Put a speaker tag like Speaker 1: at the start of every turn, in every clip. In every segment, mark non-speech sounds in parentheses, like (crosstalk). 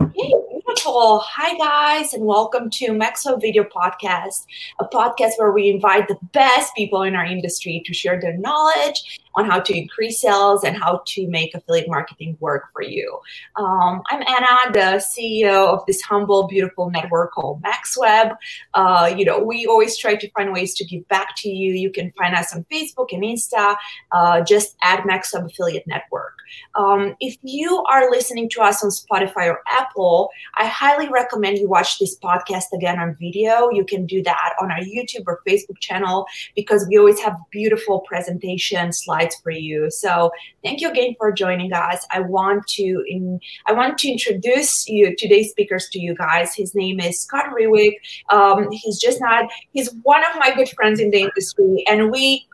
Speaker 1: Okay, beautiful. Hi, guys, and welcome to MaxWeb Video Podcast, a podcast where we invite the best people in our industry to share their knowledge on how to increase sales and how to make affiliate marketing work for you. Um, I'm Anna, the CEO of this humble, beautiful network called MaxWeb. Uh, you know, we always try to find ways to give back to you. You can find us on Facebook and Insta, uh, just at MaxWeb Affiliate Network. Um, if you are listening to us on Spotify or Apple, I highly recommend you watch this podcast again on video. You can do that on our YouTube or Facebook channel because we always have beautiful presentation slides for you. So thank you again for joining us. I want to in, I want to introduce you today's speakers to you guys. His name is Scott Rewick. Um, he's just not he's one of my good friends in the industry, and we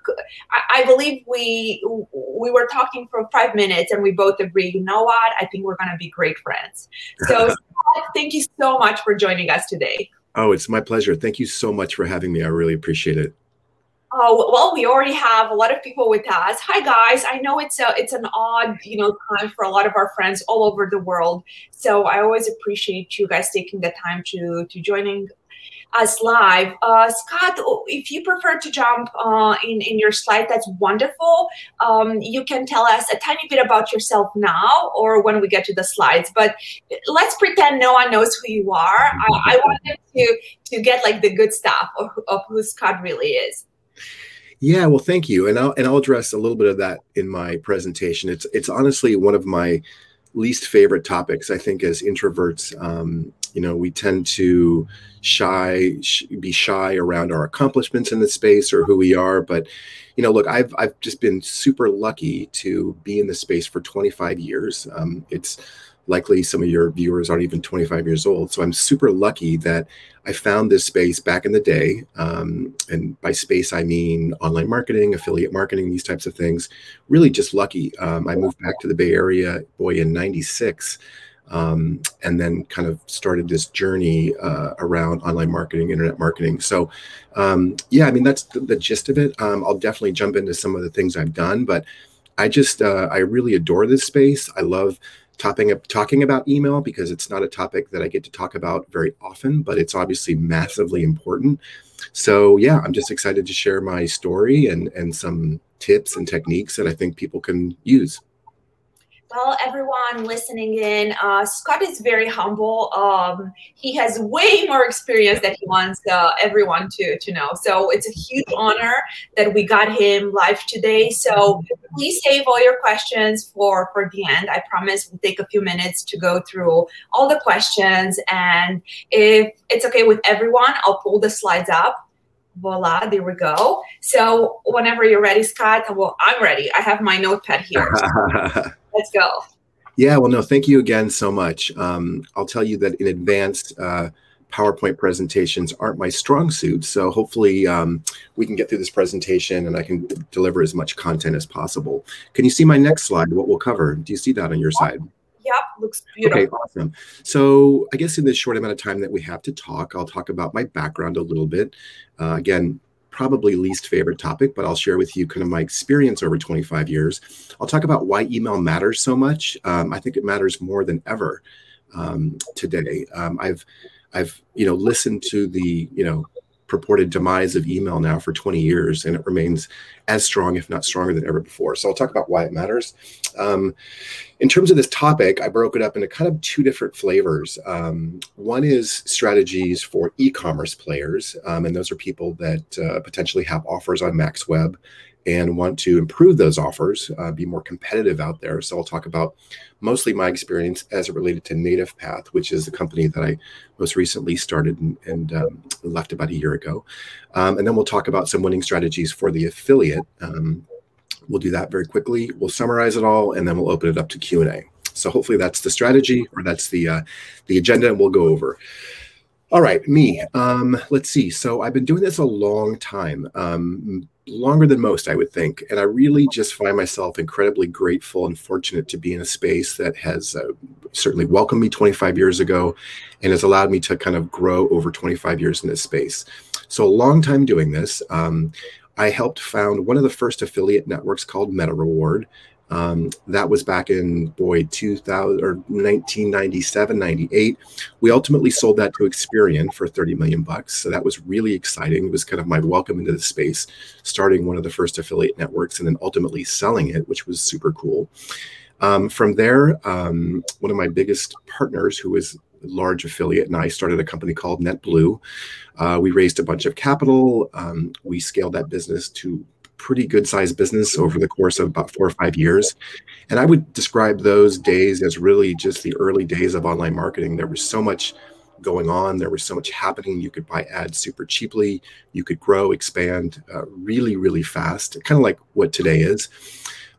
Speaker 1: I, I believe we we were talking for five minutes and we both agree, you know what? I think we're going to be great friends. So, (laughs) thank you so much for joining us today.
Speaker 2: Oh, it's my pleasure. Thank you so much for having me. I really appreciate it.
Speaker 1: Oh well, we already have a lot of people with us. Hi guys, I know it's a it's an odd you know time for a lot of our friends all over the world. So I always appreciate you guys taking the time to to joining us live. Uh, Scott, if you prefer to jump uh, in, in your slide, that's wonderful. Um, you can tell us a tiny bit about yourself now or when we get to the slides, but let's pretend no one knows who you are. I, I wanted to, to get like the good stuff of, of who Scott really is.
Speaker 2: Yeah, well, thank you, and I'll and I'll address a little bit of that in my presentation. It's it's honestly one of my least favorite topics. I think as introverts, um, you know, we tend to shy, sh- be shy around our accomplishments in the space or who we are. But, you know, look, I've I've just been super lucky to be in the space for 25 years. Um, it's likely some of your viewers aren't even 25 years old. So I'm super lucky that I found this space back in the day. Um, and by space, I mean online marketing, affiliate marketing, these types of things. Really just lucky. Um, I moved back to the Bay Area, boy, in 96. Um, and then kind of started this journey uh, around online marketing, internet marketing. So, um, yeah, I mean that's the, the gist of it. Um, I'll definitely jump into some of the things I've done, but I just uh, I really adore this space. I love topping up talking about email because it's not a topic that I get to talk about very often, but it's obviously massively important. So yeah, I'm just excited to share my story and and some tips and techniques that I think people can use
Speaker 1: well, everyone listening in, uh, Scott is very humble. Um, he has way more experience that he wants uh, everyone to, to know. So it's a huge honor that we got him live today. So please save all your questions for, for the end. I promise we'll take a few minutes to go through all the questions. And if it's okay with everyone, I'll pull the slides up voila there we go so whenever you're ready scott well i'm ready i have my notepad here (laughs) let's go.
Speaker 2: Yeah, well, no, thank you again so much. Um, I'll tell you that in advance, uh, PowerPoint presentations aren't my strong suit. So hopefully um, we can get through this presentation and I can deliver as much content as possible. Can you see my next slide, what we'll cover? Do you see that on your side?
Speaker 1: Yep, looks beautiful. Okay,
Speaker 2: awesome. So I guess in this short amount of time that we have to talk, I'll talk about my background a little bit. Uh, again, probably least favorite topic, but I'll share with you kind of my experience over 25 years. I'll talk about why email matters so much. Um, I think it matters more than ever um, today. Um, I've I've you know listened to the you know purported demise of email now for 20 years, and it remains as strong, if not stronger than ever before. So I'll talk about why it matters. Um, in terms of this topic, I broke it up into kind of two different flavors. Um, one is strategies for e-commerce players, um, and those are people that uh, potentially have offers on MaxWeb and want to improve those offers, uh, be more competitive out there. So I'll talk about mostly my experience as it related to Native Path, which is the company that I most recently started and, and um, left about a year ago. Um, and then we'll talk about some winning strategies for the affiliate. Um, we'll do that very quickly. We'll summarize it all, and then we'll open it up to Q and A. So hopefully that's the strategy or that's the uh, the agenda, and we'll go over. All right, me. Um, let's see. So I've been doing this a long time, um, longer than most, I would think. And I really just find myself incredibly grateful and fortunate to be in a space that has uh, certainly welcomed me 25 years ago and has allowed me to kind of grow over 25 years in this space. So a long time doing this. Um, I helped found one of the first affiliate networks called Meta Reward. Um, that was back in boy 2000 or 1997, 98. We ultimately sold that to Experian for 30 million bucks. So that was really exciting. It was kind of my welcome into the space, starting one of the first affiliate networks and then ultimately selling it, which was super cool. Um, from there, um, one of my biggest partners, who was large affiliate, and I started a company called NetBlue. Uh, we raised a bunch of capital. Um, we scaled that business to pretty good sized business over the course of about four or five years. And I would describe those days as really just the early days of online marketing. There was so much going on, there was so much happening. You could buy ads super cheaply, you could grow, expand uh, really, really fast, kind of like what today is.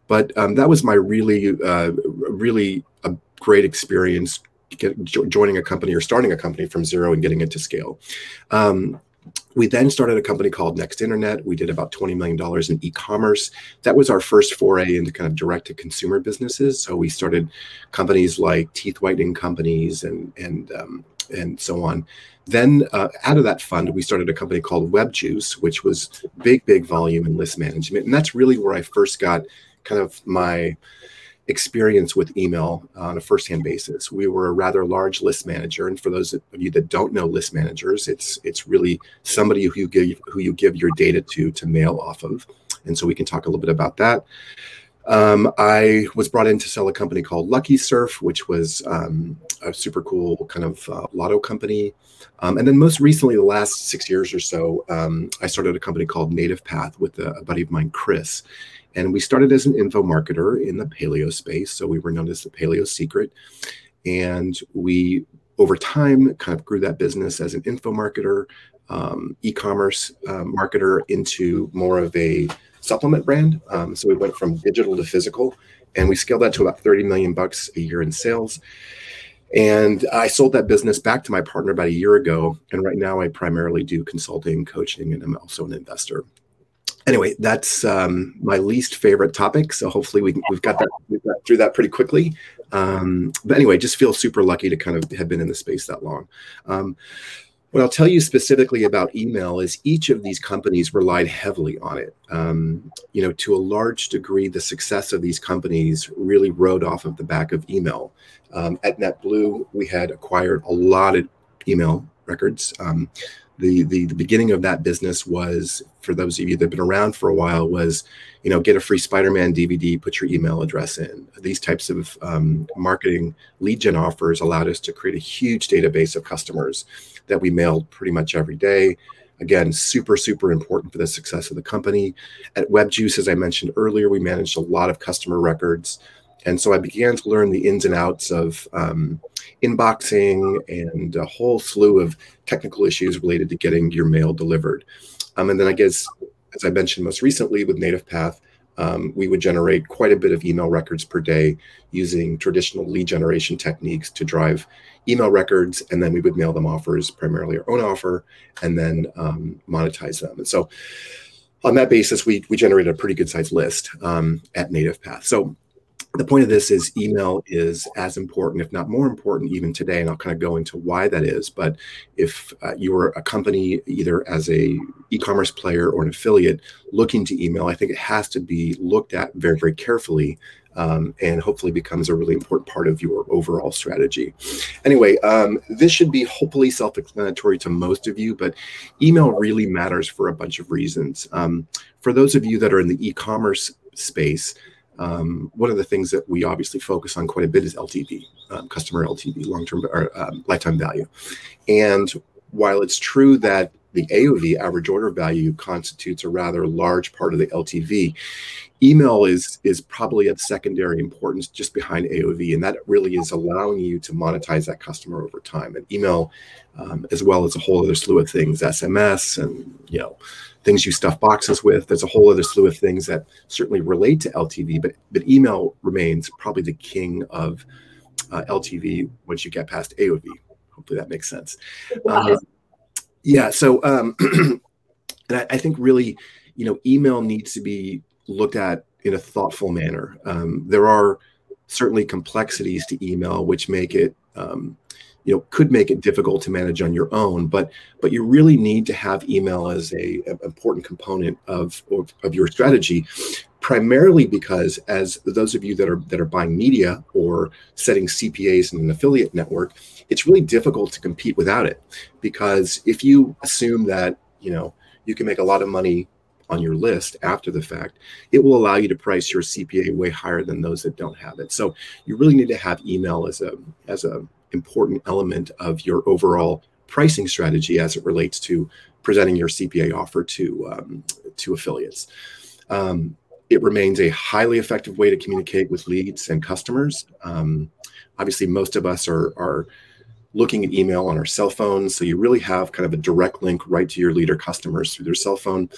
Speaker 2: But um, that was my really, uh, really a great experience get, joining a company or starting a company from zero and getting it to scale. Um, we then started a company called Next Internet. We did about $20 million in e commerce. That was our first foray into kind of direct to consumer businesses. So we started companies like teeth whitening companies and, and, um, and so on. Then, uh, out of that fund, we started a company called WebJuice, which was big, big volume and list management. And that's really where I first got kind of my experience with email on a first-hand basis. We were a rather large list manager, and for those of you that don't know list managers, it's it's really somebody who you give who you give your data to to mail off of, and so we can talk a little bit about that. Um, I was brought in to sell a company called Lucky Surf, which was um, a super cool kind of uh, lotto company. Um, and then most recently, the last six years or so, um, I started a company called Native Path with a, a buddy of mine, Chris. And we started as an info marketer in the paleo space. So we were known as the Paleo Secret. And we, over time, kind of grew that business as an info marketer, um, e commerce um, marketer into more of a supplement brand. Um, so we went from digital to physical and we scaled that to about 30 million bucks a year in sales. And I sold that business back to my partner about a year ago. And right now I primarily do consulting, coaching, and I'm also an investor anyway, that's um, my least favorite topic. So hopefully we, have got that we've got through that pretty quickly. Um, but anyway, just feel super lucky to kind of have been in the space that long. Um, what I'll tell you specifically about email is each of these companies relied heavily on it. Um, you know, to a large degree, the success of these companies really rode off of the back of email. Um, at NetBlue, we had acquired a lot of email records. Um, the, the the beginning of that business was for those of you that have been around for a while was you know get a free spider-man dvd put your email address in. These types of um, marketing lead gen offers allowed us to create a huge database of customers that we mailed pretty much every day. Again super super important for the success of the company. At webjuice as i mentioned earlier we managed a lot of customer records and so I began to learn the ins and outs of um, inboxing and a whole slew of technical issues related to getting your mail delivered. Um, and then I guess, as I mentioned most recently with Native Path, um, we would generate quite a bit of email records per day using traditional lead generation techniques to drive email records, and then we would mail them offers, primarily our own offer, and then um, monetize them. And so, on that basis, we we generated a pretty good sized list um, at Native Path. So the point of this is email is as important, if not more important, even today. And I'll kind of go into why that is. But if uh, you're a company, either as a e-commerce player or an affiliate, looking to email, I think it has to be looked at very, very carefully. Um, and hopefully becomes a really important part of your overall strategy. Anyway, um, this should be hopefully self-explanatory to most of you, but email really matters for a bunch of reasons. Um, for those of you that are in the e-commerce space, um, one of the things that we obviously focus on quite a bit is LTV, um, customer LTV, long term or um, lifetime value. And while it's true that the AOV, average order value, constitutes a rather large part of the LTV, email is is probably of secondary importance just behind AOV, and that really is allowing you to monetize that customer over time. And email, um, as well as a whole other slew of things, SMS, and you know things you stuff boxes with. There's a whole other slew of things that certainly relate to LTV, but but email remains probably the king of uh, LTV once you get past AOV. Hopefully that makes sense. Um, yeah. So, um, (clears throat) and I, I, think really, you know, email needs to be looked at in a thoughtful manner. Um, there are certainly complexities to email which make it um, you know could make it difficult to manage on your own but but you really need to have email as a, a important component of, of, of your strategy primarily because as those of you that are that are buying media or setting CPAs in an affiliate network, it's really difficult to compete without it. Because if you assume that, you know, you can make a lot of money on your list after the fact, it will allow you to price your CPA way higher than those that don't have it. So you really need to have email as a as a important element of your overall pricing strategy as it relates to presenting your CPA offer to um, to affiliates. Um, it remains a highly effective way to communicate with leads and customers. Um, obviously, most of us are are looking at email on our cell phones. So you really have kind of a direct link right to your leader customers through their cell phone.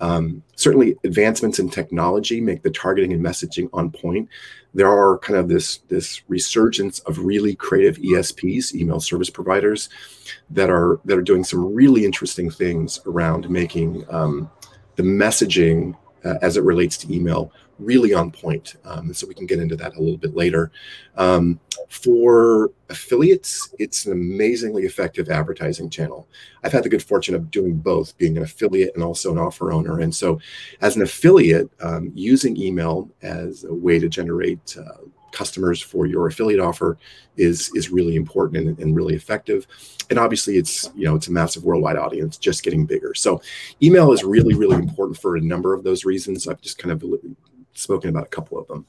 Speaker 2: Um, certainly, advancements in technology make the targeting and messaging on point. There are kind of this this resurgence of really creative ESPs, email service providers, that are that are doing some really interesting things around making um, the messaging uh, as it relates to email really on point. Um, so we can get into that a little bit later. Um, for affiliates, it's an amazingly effective advertising channel. I've had the good fortune of doing both, being an affiliate and also an offer owner. And so, as an affiliate, um, using email as a way to generate uh, customers for your affiliate offer is is really important and, and, really effective and obviously it's you know it's a massive worldwide audience just getting bigger so email is really really important for a number of those reasons i've just kind of spoken about a couple of them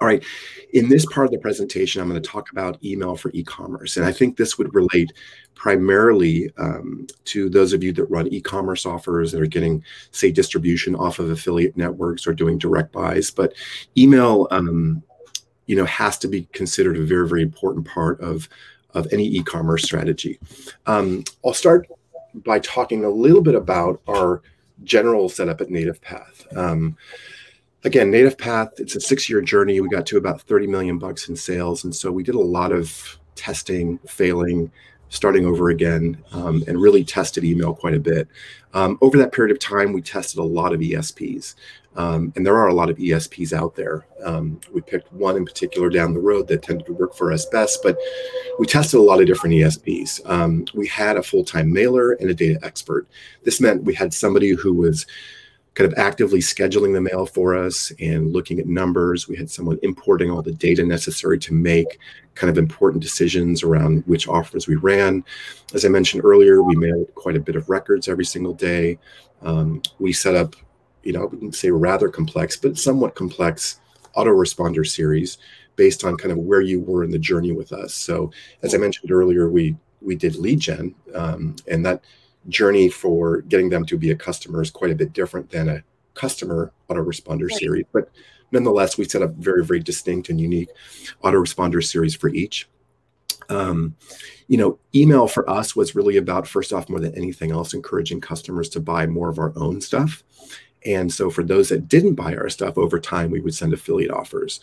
Speaker 2: all right in this part of the presentation i'm going to talk about email for e-commerce and i think this would relate primarily um, to those of you that run e-commerce offers that are getting say distribution off of affiliate networks or doing direct buys but email um, you know has to be considered a very very important part of of any e-commerce strategy. Um, I'll start by talking a little bit about our general setup at Native Path. Again, Native Path, it's a six-year journey. We got to about 30 million bucks in sales, and so we did a lot of testing, failing, starting over again, um, and really tested email quite a bit. Um, over that period of time, we tested a lot of ESPs, um, and there are a lot of ESPs out there. Um, we picked one in particular down the road that tended to work for us best, but we tested a lot of different ESPs. Um, we had a full time mailer and a data expert. This meant we had somebody who was kind of actively scheduling the mail for us and looking at numbers. We had someone importing all the data necessary to make kind of important decisions around which offers we ran. As I mentioned earlier, we mailed quite a bit of records every single day. Um, we set up, you know, we can say rather complex, but somewhat complex autoresponder series based on kind of where you were in the journey with us. So, as I mentioned earlier, we we did lead gen, um, and that journey for getting them to be a customer is quite a bit different than a customer autoresponder right. series. But nonetheless, we set up very, very distinct and unique autoresponder series for each. Um, you know, email for us was really about, first off, more than anything else, encouraging customers to buy more of our own stuff. And so for those that didn't buy our stuff over time, we would send affiliate offers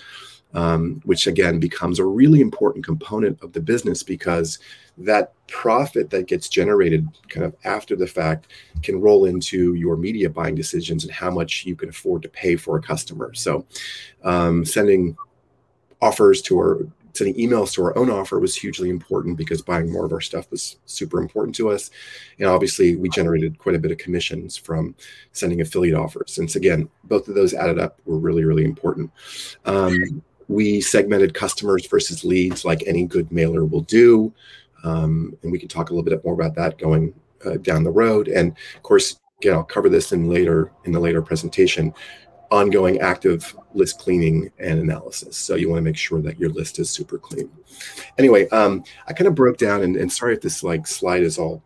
Speaker 2: um, which again becomes a really important component of the business because that profit that gets generated kind of after the fact can roll into your media buying decisions and how much you can afford to pay for a customer. So, um, sending offers to our sending emails to our own offer was hugely important because buying more of our stuff was super important to us. And obviously, we generated quite a bit of commissions from sending affiliate offers. Since again, both of those added up were really, really important. Um, we segmented customers versus leads like any good mailer will do. Um, and we can talk a little bit more about that going uh, down the road. And of course, again, I'll cover this in later in the later presentation. Ongoing active list cleaning and analysis. So you want to make sure that your list is super clean. Anyway, um, I kind of broke down, and, and sorry if this like slide is all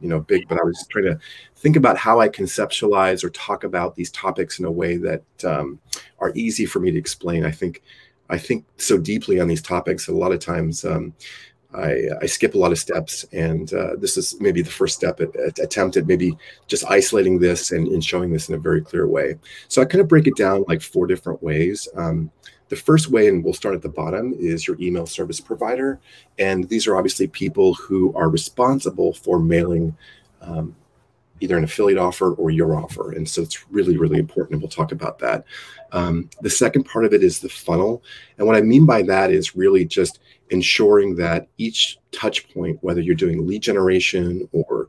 Speaker 2: you know big, but I was trying to think about how I conceptualize or talk about these topics in a way that um, are easy for me to explain. I think I think so deeply on these topics. A lot of times, um, I, I, skip a lot of steps, and uh, this is maybe the first step at, at attempt at maybe just isolating this and, and, showing this in a very clear way. So I kind of break it down like four different ways. Um, the first way, and we'll start at the bottom, is your email service provider, and these are obviously people who are responsible for mailing um, either an affiliate offer or your offer. And so it's really, really important. And we'll talk about that. Um, the second part of it is the funnel. And what I mean by that is really just ensuring that each touch point, whether you're doing lead generation or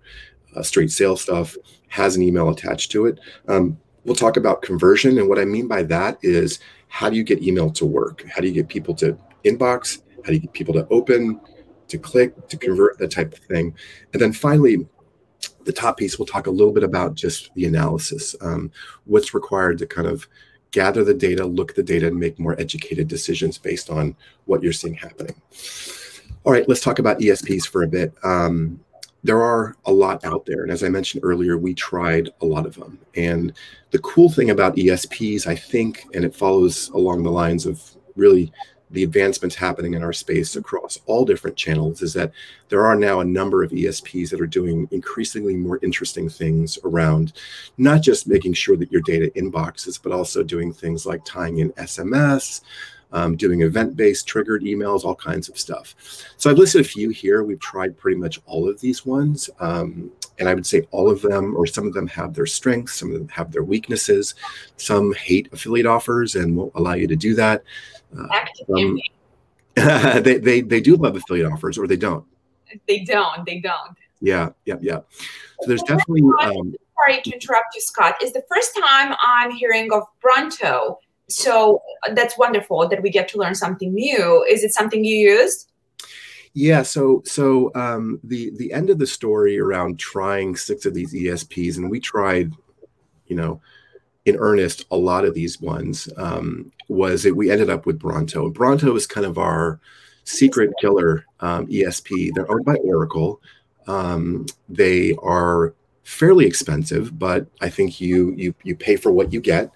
Speaker 2: uh, straight sales stuff, has an email attached to it. Um, We'll talk about conversion. And what I mean by that is how do you get email to work? How do you get people to inbox? How do you get people to open, to click, to convert, that type of thing? And then finally, the top piece, we'll talk a little bit about just the analysis, um, what's required to kind of gather the data, look at the data, and make more educated decisions based on what you're seeing happening. All right, let's talk about ESPs for a bit. Um, there are a lot out there. And as I mentioned earlier, we tried a lot of them. And the cool thing about ESPs, I think, and it follows along the lines of really the advancements happening in our space across all different channels, is that there are now a number of ESPs that are doing increasingly more interesting things around not just making sure that your data inboxes, but also doing things like tying in SMS, um, doing event-based triggered emails, all kinds of stuff. So I've listed a few here. We've tried pretty much all of these ones. Um, and I would say all of them, or some of them have their strengths, some of them have their weaknesses. Some hate affiliate offers and won't allow you to do that. Um, (laughs) they, they, they do love affiliate offers or they don't.
Speaker 1: They don't. They don't.
Speaker 2: Yeah, yeah, yeah. So there's definitely. Um,
Speaker 1: sorry to interrupt you, Scott. Is the first time I'm hearing of Bronto so that's wonderful that we get to learn something new. Is it something you used?
Speaker 2: Yeah, so so um, the the end of the story around trying six of these ESPs, and we tried, you know, in earnest a lot of these ones. Um, was that we ended up with Bronto. Bronto is kind of our secret killer um, ESP. They're owned by Oracle. Um, they are fairly expensive, but I think you you you pay for what you get.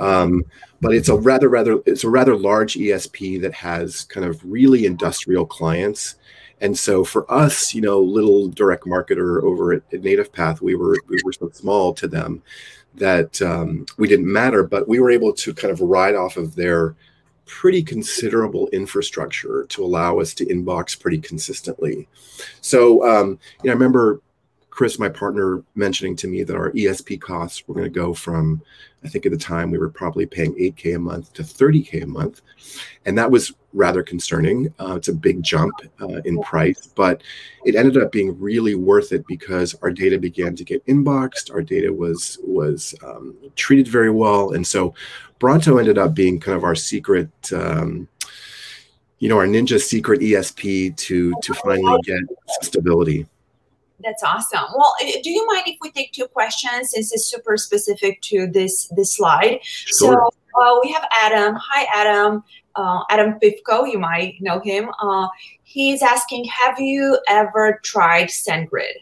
Speaker 2: Um, but it's a rather rather it's a rather large ESP that has kind of really industrial clients. And so for us, you know, little direct marketer over at, at Native Path, we were we were so small to them that um, we didn't matter, but we were able to kind of ride off of their pretty considerable infrastructure to allow us to inbox pretty consistently. So, um, you know, I remember Chris, my partner, mentioning to me that our ESP costs were going to go from, I think at the time we were probably paying 8K a month to 30K a month. And that was rather concerning. Uh, it's a big jump uh, in price, but it ended up being really worth it because our data began to get inboxed. Our data was was um, treated very well. And so Bronto ended up being kind of our secret. Um, you know, our ninja secret ESP to to finally get stability.
Speaker 1: That's awesome. Well, uh, do you mind if we take two questions since it's super specific to this this slide? Sure. So uh, we have Adam. Hi, Adam. Uh, Adam Pivko, you might know him. Uh, he's asking, have you ever tried SendGrid?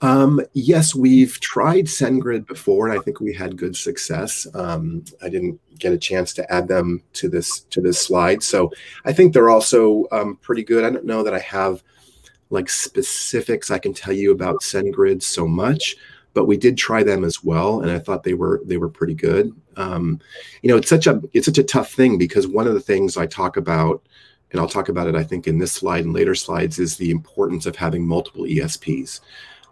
Speaker 2: Um, yes, we've tried SendGrid before, and I think we had good success. Um, I didn't get a chance to add them to this to this slide, so I think they're also um, pretty good. I don't know that I have like specifics I can tell you about SendGrid so much, but we did try them as well, and I thought they were they were pretty good. Um, you know, it's such a it's such a tough thing because one of the things I talk about, and I'll talk about it I think in this slide and later slides, is the importance of having multiple ESPs.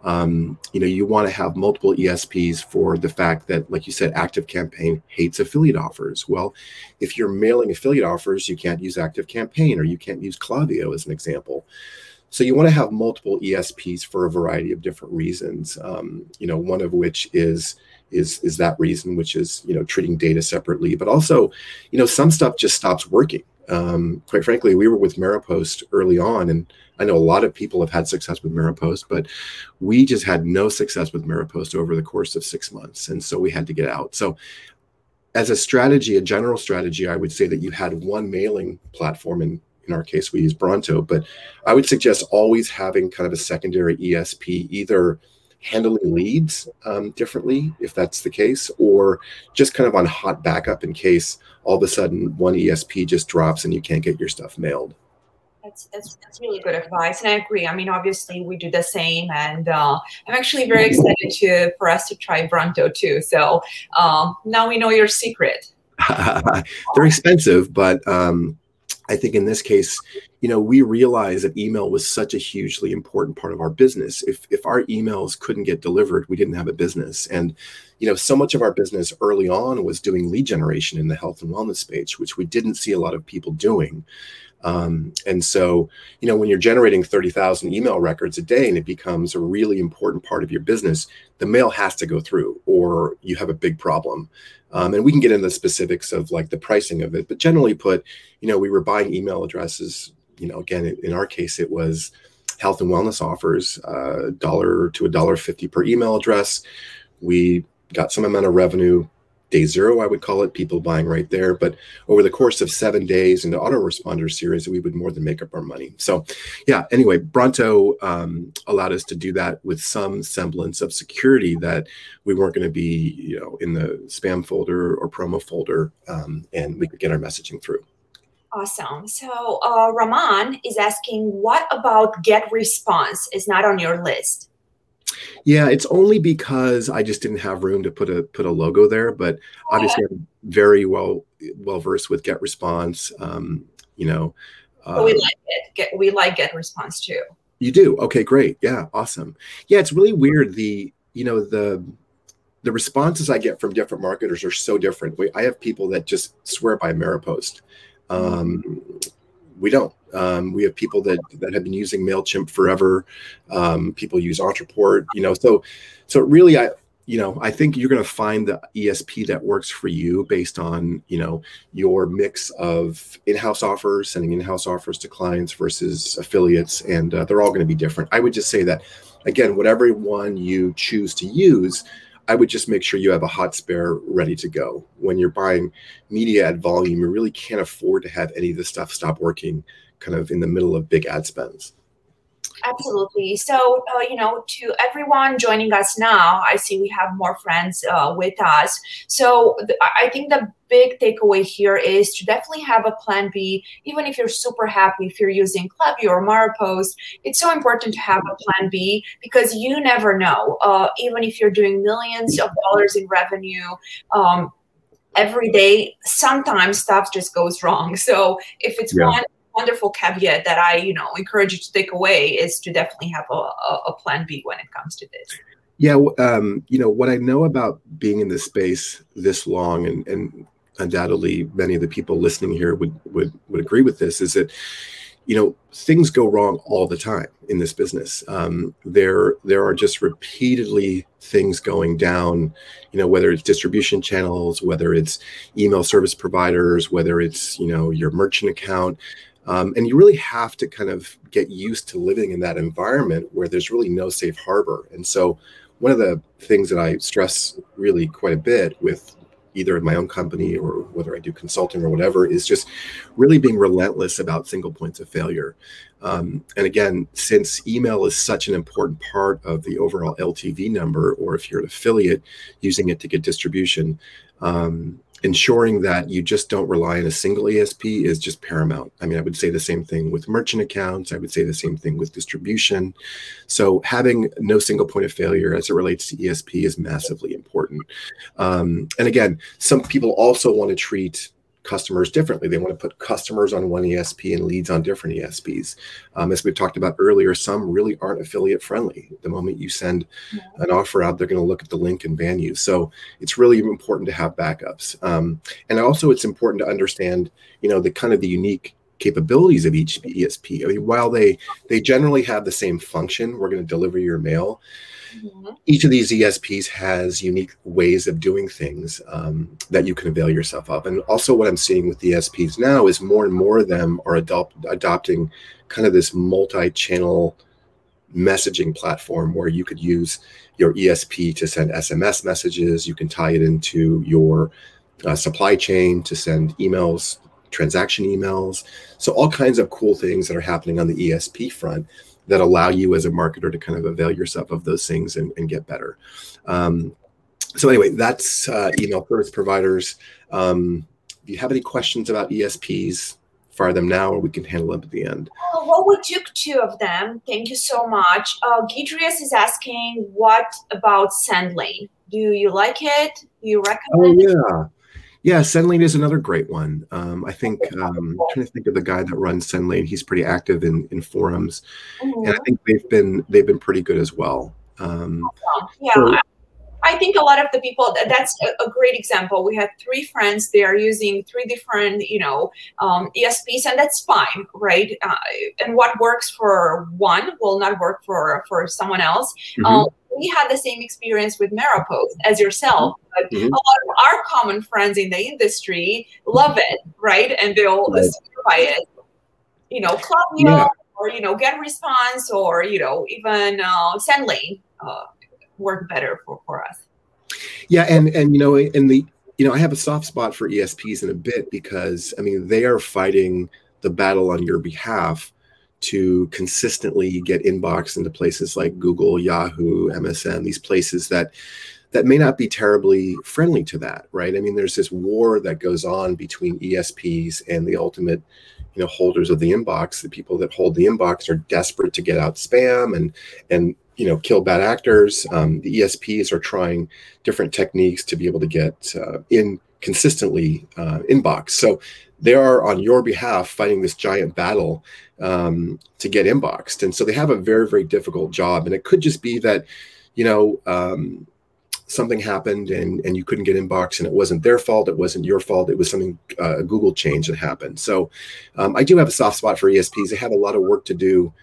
Speaker 2: Um, you know, you want to have multiple ESPs for the fact that, like you said, Active Campaign hates affiliate offers. Well, if you're mailing affiliate offers, you can't use Active Campaign or you can't use Klaviyo as an example. So you want to have multiple ESPs for a variety of different reasons. Um, you know, one of which is is is that reason, which is you know treating data separately, but also, you know, some stuff just stops working. Um, quite frankly, we were with Maropost early on, and I know a lot of people have had success with Maropost, but we just had no success with Maropost over the course of six months, and so we had to get out. So as a strategy, a general strategy, I would say that you had one mailing platform and in our case, we use Bronto, but I would suggest always having kind of a secondary ESP, either handling leads um, differently, if that's the case, or just kind of on hot backup in case all of a sudden one ESP just drops and you can't get your stuff mailed.
Speaker 1: That's, that's, that's really good advice, and I agree. I mean, obviously, we do the same, and uh, I'm actually very excited to for us to try Bronto too. So um, now we know your secret. (laughs)
Speaker 2: They're expensive, but um, I think in this case, you know, we realized that email was such a hugely important part of our business. If if our emails couldn't get delivered, we didn't have a business. And you know, so much of our business early on was doing lead generation in the health and wellness space, which we didn't see a lot of people doing. Um, and so, you know, when you're generating 30,000 email records a day and it becomes a really important part of your business, the mail has to go through or you have a big problem. Um, and we can get into the specifics of like the pricing of it, but generally put, you know, we were buying email addresses, you know, again, in our case, it was health and wellness offers, uh, dollar to a dollar 50 per email address. We got some amount of revenue day zero, I would call it, people buying right there. But over the course of seven days in the autoresponder series, we would more than make up our money. So, yeah, anyway, Bronto um, allowed us to do that with some semblance of security that we weren't going to be, you know, in the spam folder or promo folder, um, and we could get our messaging through.
Speaker 1: Awesome. So, uh, Raman is asking, what about get response is not on your list?
Speaker 2: Yeah, it's only because I just didn't have room to put a put a logo there. But obviously, I'm very well well versed with Get Response. Um, you know,
Speaker 1: uh, we like it. Get, we like Get Response too.
Speaker 2: You do? Okay, great. Yeah, awesome. Yeah, it's really weird. The you know the the responses I get from different marketers are so different. We, I have people that just swear by Maropost. Um, we don't. Um, we have people that that have been using Mailchimp forever. Um, people use Ontraport, you know. So, so really, I you know I think you're going to find the ESP that works for you based on you know your mix of in-house offers, sending in-house offers to clients versus affiliates, and uh, they're all going to be different. I would just say that again, whatever one you choose to use. I would just make sure you have a hot spare ready to go. When you're buying media at volume, you really can't afford to have any of this stuff stop working kind of in the middle of big ad spends.
Speaker 1: Absolutely. So, uh, you know, to everyone joining us now, I see we have more friends uh, with us. So, th- I think the big takeaway here is to definitely have a plan B, even if you're super happy if you're using Klaviyo or Maropost. It's so important to have a plan B because you never know. Uh, even if you're doing millions of dollars in revenue, um, every day sometimes stuff just goes wrong so if it's yeah. one wonderful caveat that I, you know, encourage you to take away is to definitely have a, a plan B when it comes to this.
Speaker 2: Yeah, um, you know what I know about being in this space this long, and, and undoubtedly many of the people listening here would would would agree with this, is that you know things go wrong all the time in this business. Um, there there are just repeatedly things going down. You know whether it's distribution channels, whether it's email service providers, whether it's you know your merchant account. Um, and you really have to kind of get used to living in that environment where there's really no safe harbor. And so, one of the things that I stress really quite a bit with either in my own company or whether I do consulting or whatever is just really being relentless about single points of failure. Um, and again, since email is such an important part of the overall LTV number, or if you're an affiliate using it to get distribution, um, ensuring that you just don't rely on a single ESP is just paramount. I mean, I would say the same thing with merchant accounts. I would say the same thing with distribution. So having no single point of failure as it relates to ESP is massively important. Um, and again, some people also want to treat customers differently. They want to put customers on one ESP and leads on different ESPs. Um, as we've talked about earlier, some really aren't affiliate friendly. The moment you send an offer out, they're going to look at the link and ban you. So it's really important to have backups. Um, and also, it's important to understand, you know, the kind of the unique capabilities of each ESP. I mean, while they they generally have the same function, we're going to deliver your mail. Mm-hmm. Each of these ESPs has unique ways of doing things um, that you can avail yourself of. And also, what I'm seeing with the ESPs now is more and more of them are adopt, adopting kind of this multi channel messaging platform where you could use your ESP to send SMS messages. You can tie it into your uh, supply chain to send emails, transaction emails. So, all kinds of cool things that are happening on the ESP front that allow you as a marketer to kind of avail yourself of those things and, and get better. Um, so anyway, that's uh, email service providers. Um, if you have any questions about ESPs, fire them now, or we can handle them at the end.
Speaker 1: well, we took two of them. Thank you so much. Uh, Giedrius is asking, what about SendLane? Do you like it? Do you recommend?
Speaker 2: Oh yeah. Yeah, SendLane is another great one. Um, I think um, I'm trying to think of the guy that runs SendLane. He's pretty active in, in forums, mm-hmm. and I think they've been they've been pretty good as well. Um,
Speaker 1: yeah, so, I, think a lot of the people that's a, a, great example. We had three friends; they are using three different, you know, um, ESPs, and that's fine, right? Uh, and what works for one will not work for for someone else. Mm-hmm. Um, we had the same experience with Maropost as yourself. But mm-hmm. a lot of our common friends in the industry love it, right? And they'll right. by it. You know, Club yeah. or you know, Get Response, or you know, even uh, SendLane uh, work better for for us.
Speaker 2: Yeah, and and you know, in the you know, I have a soft spot for ESPs in a bit because I mean they are fighting the battle on your behalf to consistently get inbox into places like Google, Yahoo, MSN, these places that that may not be terribly friendly to that, right? I mean, there's this war that goes on between ESPs and the ultimate, you know, holders of the inbox. The people that hold the inbox are desperate to get out spam and and you know kill bad actors. Um, the ESPs are trying different techniques to be able to get uh, in consistently uh, inbox. So they are on your behalf fighting this giant battle um, to get inboxed. And so they have a very, very difficult job. And it could just be that, you know, um, something happened and, and you couldn't get inboxed and it wasn't their fault. It wasn't your fault. It was something, uh, a Google change that happened. So um, I do have a soft spot for ESPs. They have a lot of work to do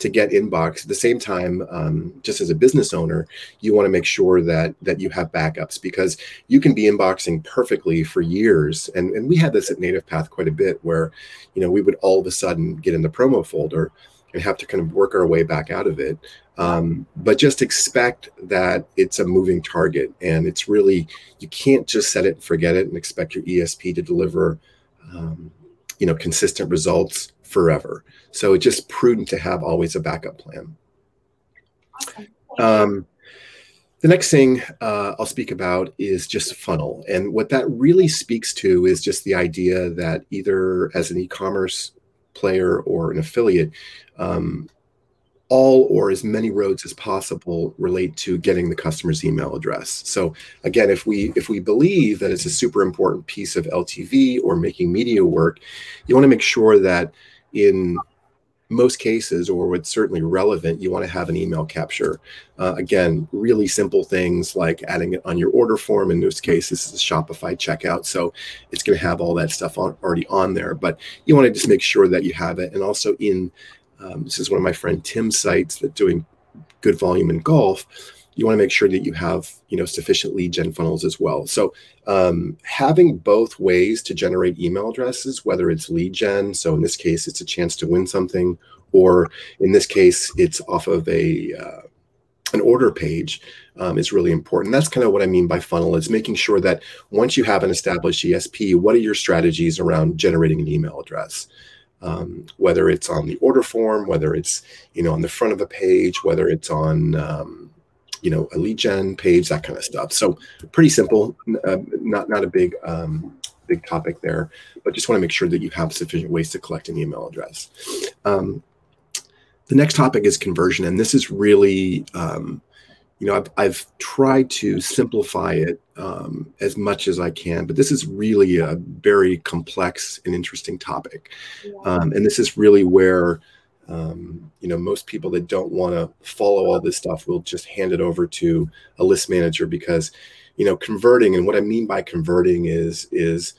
Speaker 2: to get inbox. At the same time, um, just as a business owner, you want to make sure that that you have backups because you can be inboxing perfectly for years. And and we had this at Native Path quite a bit, where you know we would all of a sudden get in the promo folder and have to kind of work our way back out of it. Um, but just expect that it's a moving target, and it's really you can't just set it and forget it and expect your ESP to deliver. Um, you know consistent results forever. So it's just prudent to have always a backup plan. Um, the next thing uh, I'll speak about is just funnel. And what that really speaks to is just the idea that either as an e commerce player or an affiliate, um, all or as many roads as possible relate to getting the customer's email address. So again, if we if we believe that it's a super important piece of LTV or making media work, you want to make sure that in most cases, or what's certainly relevant, you want to have an email capture. Uh, again, really simple things like adding it on your order form. In this case, this is a Shopify checkout, so it's going to have all that stuff on, already on there. But you want to just make sure that you have it, and also in um, this is one of my friend Tim's sites that doing good volume in golf. You want to make sure that you have you know sufficient lead gen funnels as well. So um, having both ways to generate email addresses, whether it's lead gen, so in this case it's a chance to win something, or in this case it's off of a uh, an order page um, is really important. That's kind of what I mean by funnel is making sure that once you have an established ESP, what are your strategies around generating an email address? um, whether it's on the order form, whether it's you know on the front of a page, whether it's on um, you know a lead gen page, that kind of stuff. So pretty simple, uh, not not a big um, big topic there, but just want to make sure that you have sufficient ways to collect an email address. Um, the next topic is conversion, and this is really um, you know, I've, I've tried to simplify it um, as much as I can, but this is really a very complex and interesting topic. Yeah. Um, and this is really where, um, you know, most people that don't want to follow all this stuff will just hand it over to a list manager because, you know, converting and what I mean by converting is, is,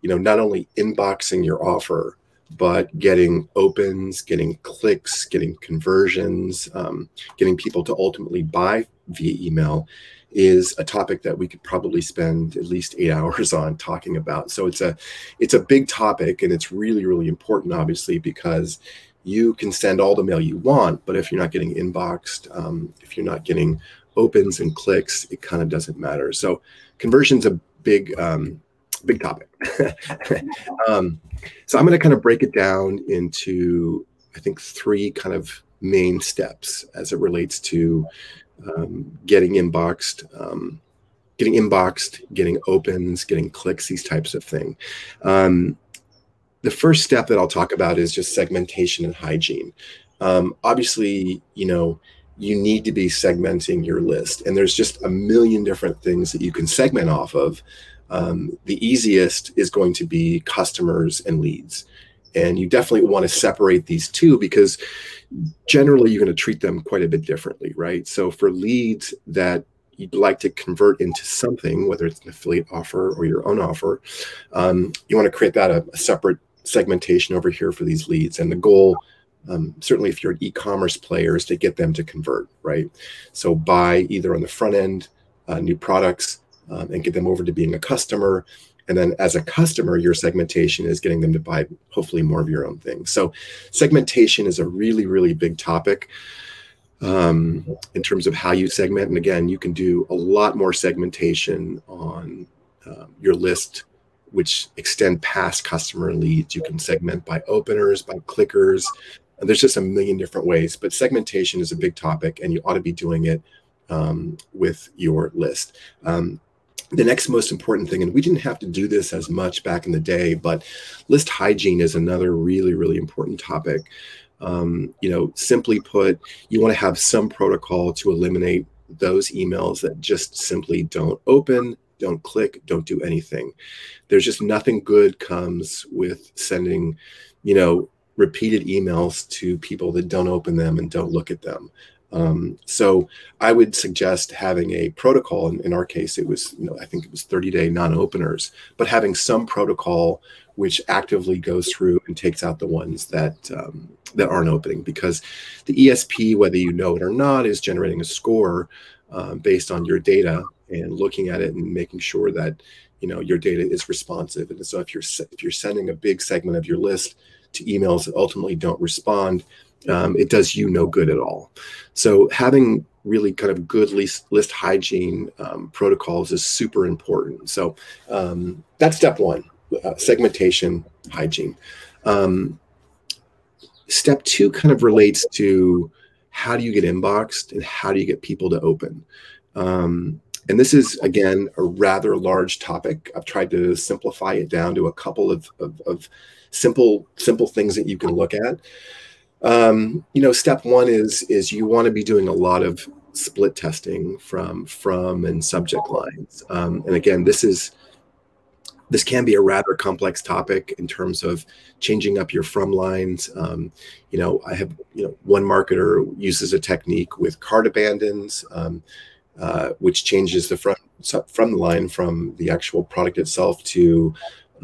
Speaker 2: you know, not only inboxing your offer, but getting opens, getting clicks, getting conversions, um, getting people to ultimately buy via email is a topic that we could probably spend at least eight (laughs) hours on talking about. So it's a it's a big topic and it's really really important, obviously, because you can send all the mail you want, but if you're not getting inboxed, um, if you're not getting opens and clicks, it kind of doesn't matter. So conversion's a big um, big topic. (laughs) um, so I'm going to kind of break it down into I think three kind of main steps as it relates to um, getting inboxed, um, getting inboxed, getting opens, getting clicks, these types of thing. Um, the first step that I'll talk about is just segmentation and hygiene. Um, obviously, you know, you need to be segmenting your list, and there's just a million different things that you can segment off of. Um, the easiest is going to be customers and leads. And you definitely want to separate these two because generally you're going to treat them quite a bit differently, right? So for leads that you'd like to convert into something, whether it's an affiliate offer or your own offer, um, you want to create that a, a, separate segmentation over here for these leads. And the goal, um, certainly if you're an e-commerce player, is to get them to convert, right? So buy either on the front end uh, new products um, and get them over to being a customer. And then as a customer, your segmentation is getting them to buy hopefully more of your own things. So segmentation is a really, really big topic um, in terms of how you segment. And again, you can do a lot more segmentation on uh, your list, which extend past customer leads. You can segment by openers, by clickers. And there's just a million different ways, but segmentation is a big topic, and you ought to be doing it um, with your list. Um, the next most important thing, and we didn't have to do this as much back in the day, but list hygiene is another really, really important topic. Um, you know, simply put, you want to have some protocol to eliminate those emails that just simply don't open, don't click, don't do anything. There's just nothing good comes with sending, you know, repeated emails to people that don't open them and don't look at them. Um, so I would suggest having a protocol. In, in our case, it was, you know, I think it was 30 day non openers, but having some protocol which actively goes through and takes out the ones that um, that aren't opening because the ESP, whether you know it or not, is generating a score uh, based on your data and looking at it and making sure that you know your data is responsive. And so if you're if you're sending a big segment of your list to emails that ultimately don't respond, um, it does you no good at all. So having really kind of good list, list hygiene um, protocols is super important. So um, that's step one, uh, segmentation hygiene. Um, step two kind of relates to how do you get inboxed and how do you get people to open. And this is again a rather large topic. I've tried to simplify it down to a couple of, of, of simple simple things that you can look at. Um, you know step one is is you want to be doing a lot of split testing from from and subject lines. Um, and again this is this can be a rather complex topic in terms of changing up your from lines. Um, you know i have you know one marketer uses a technique with cart abandons. Um, uh, which changes the front from the line from the actual product itself to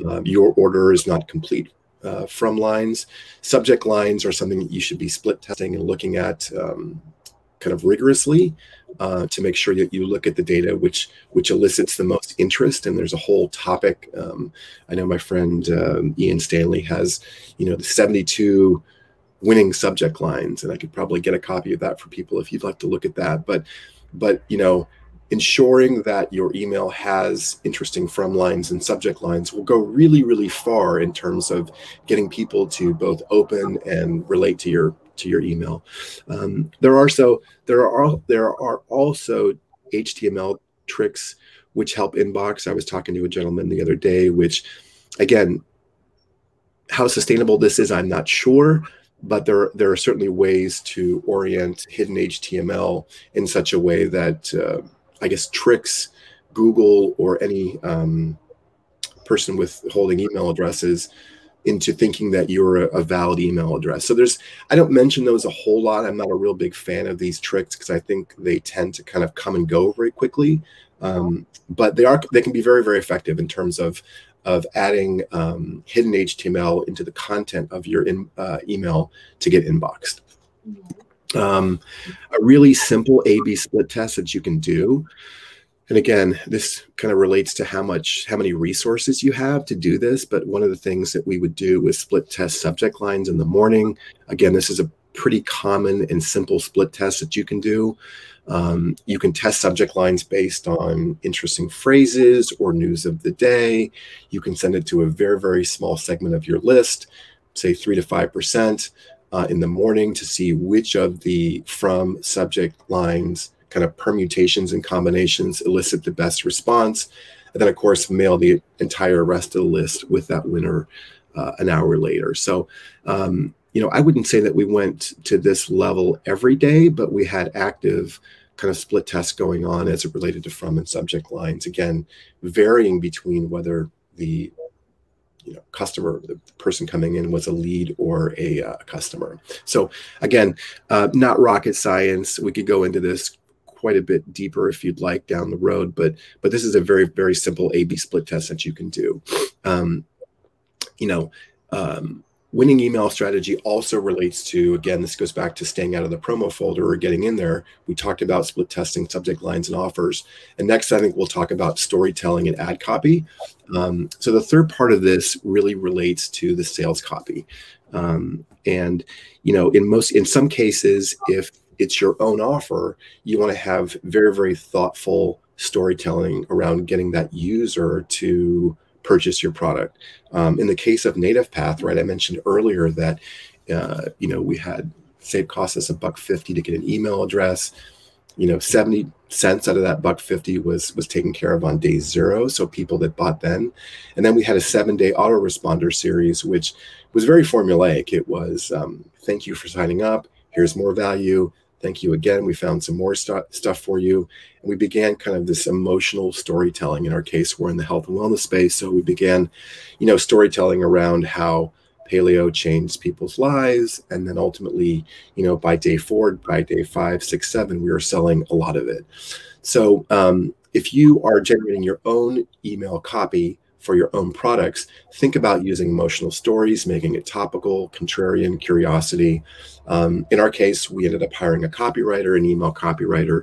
Speaker 2: uh, your order is not complete uh, from lines. Subject lines are something that you should be split testing and looking at um, kind of rigorously uh, to make sure that you look at the data which which elicits the most interest. And there's a whole topic. Um, I know my friend um, Ian Stanley has, you know, the 72 winning subject lines, and I could probably get a copy of that for people if you'd like to look at that. But but you know ensuring that your email has interesting from lines and subject lines will go really really far in terms of getting people to both open and relate to your to your email. Um, there are so there are there are also html tricks which help inbox. I was talking to a gentleman the other day which again how sustainable this is i'm not sure but there, there are certainly ways to orient hidden html in such a way that uh, I guess, tricks Google or any um, person with holding email addresses into thinking that you're a, a, valid email address. So there's, I don't mention those a whole lot. I'm not a real big fan of these tricks because I think they tend to kind of come and go very quickly. Um, but they are, they can be very, very effective in terms of of adding um, hidden HTML into the content of your in, uh, email to get inboxed. Mm-hmm um, a really simple A/B split test that you can do. And again, this kind of relates to how much, how many resources you have to do this. But one of the things that we would do is split test subject lines in the morning. Again, this is a pretty common and simple split test that you can do. Um, you can test subject lines based on interesting phrases or news of the day. You can send it to a very, very small segment of your list, say three to five percent uh, in the morning to see which of the from subject lines kind of permutations and combinations elicit the best response. And then, of course, mail the entire rest of the list with that winner uh, an hour later. So, um, you know, I wouldn't say that we went to this level every day, but we had active kind of split tests going on as it related to from and subject lines. Again, varying between whether the you know customer the person coming in was a lead or a uh, customer so again uh, not rocket science we could go into this quite a bit deeper if you'd like down the road, but but this is a very very simple A/B split test that you can do. Um, you know, um, winning email strategy also relates to again this goes back to staying out of the promo folder or getting in there. We talked about split testing subject lines and offers. And next i think we'll talk about storytelling and ad copy. Um, so the third part of this really relates to the sales copy. Um, and you know in most in some cases if it's your own offer you want to have very very thoughtful storytelling around getting that user to purchase your product. Um, in the case of Native Path, right, I mentioned earlier that uh, you know we had it cost us a buck fifty to get an email address. You know, seventy cents out of that buck fifty was was taken care of on day zero. So people that bought then, and then we had a seven day autoresponder series, which was very formulaic. It was um, thank you for signing up. Here's more value thank you again. We found some more st- stuff for you. And we began kind of this emotional storytelling. In our case, we're in the health and wellness space. So we began, you know, storytelling around how paleo changed people's lives. And then ultimately, you know, by day four, by day five, six, seven, we were selling a lot of it. So um, if you are generating your own email copy, for your own products, think about using emotional stories, making it topical, contrarian, curiosity. Um, in our case, we ended up hiring a copywriter, an email copywriter,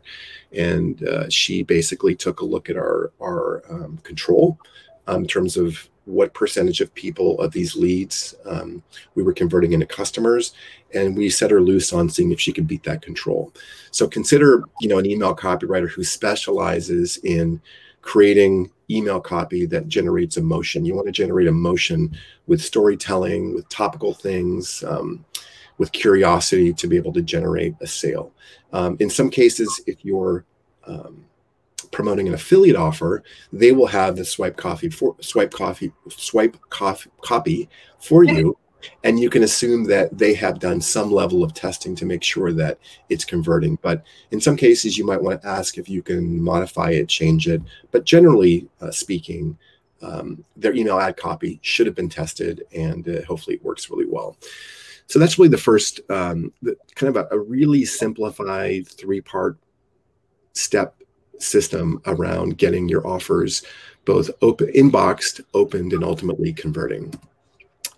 Speaker 2: and uh, she basically took a look at our our um, control um, in terms of what percentage of people of these leads um, we were converting into customers and we set her loose on seeing if she could beat that control so consider you know an email copywriter who specializes in creating email copy that generates emotion. You want to generate emotion with storytelling, with topical things, um, with curiosity to be able to generate a sale. Um, in some cases, if you're um, promoting an affiliate offer, they will have the swipe coffee for swipe coffee swipe coffee copy for you and you can assume that they have done some level of testing to make sure that it's converting. But in some cases you might want to ask if you can modify it change it. But generally uh, speaking um, their email ad copy should have been tested and uh, hopefully it works really well. So that's really the first um, the, kind of a, a really simplified three part step system around getting your offers both open inboxed opened and ultimately converting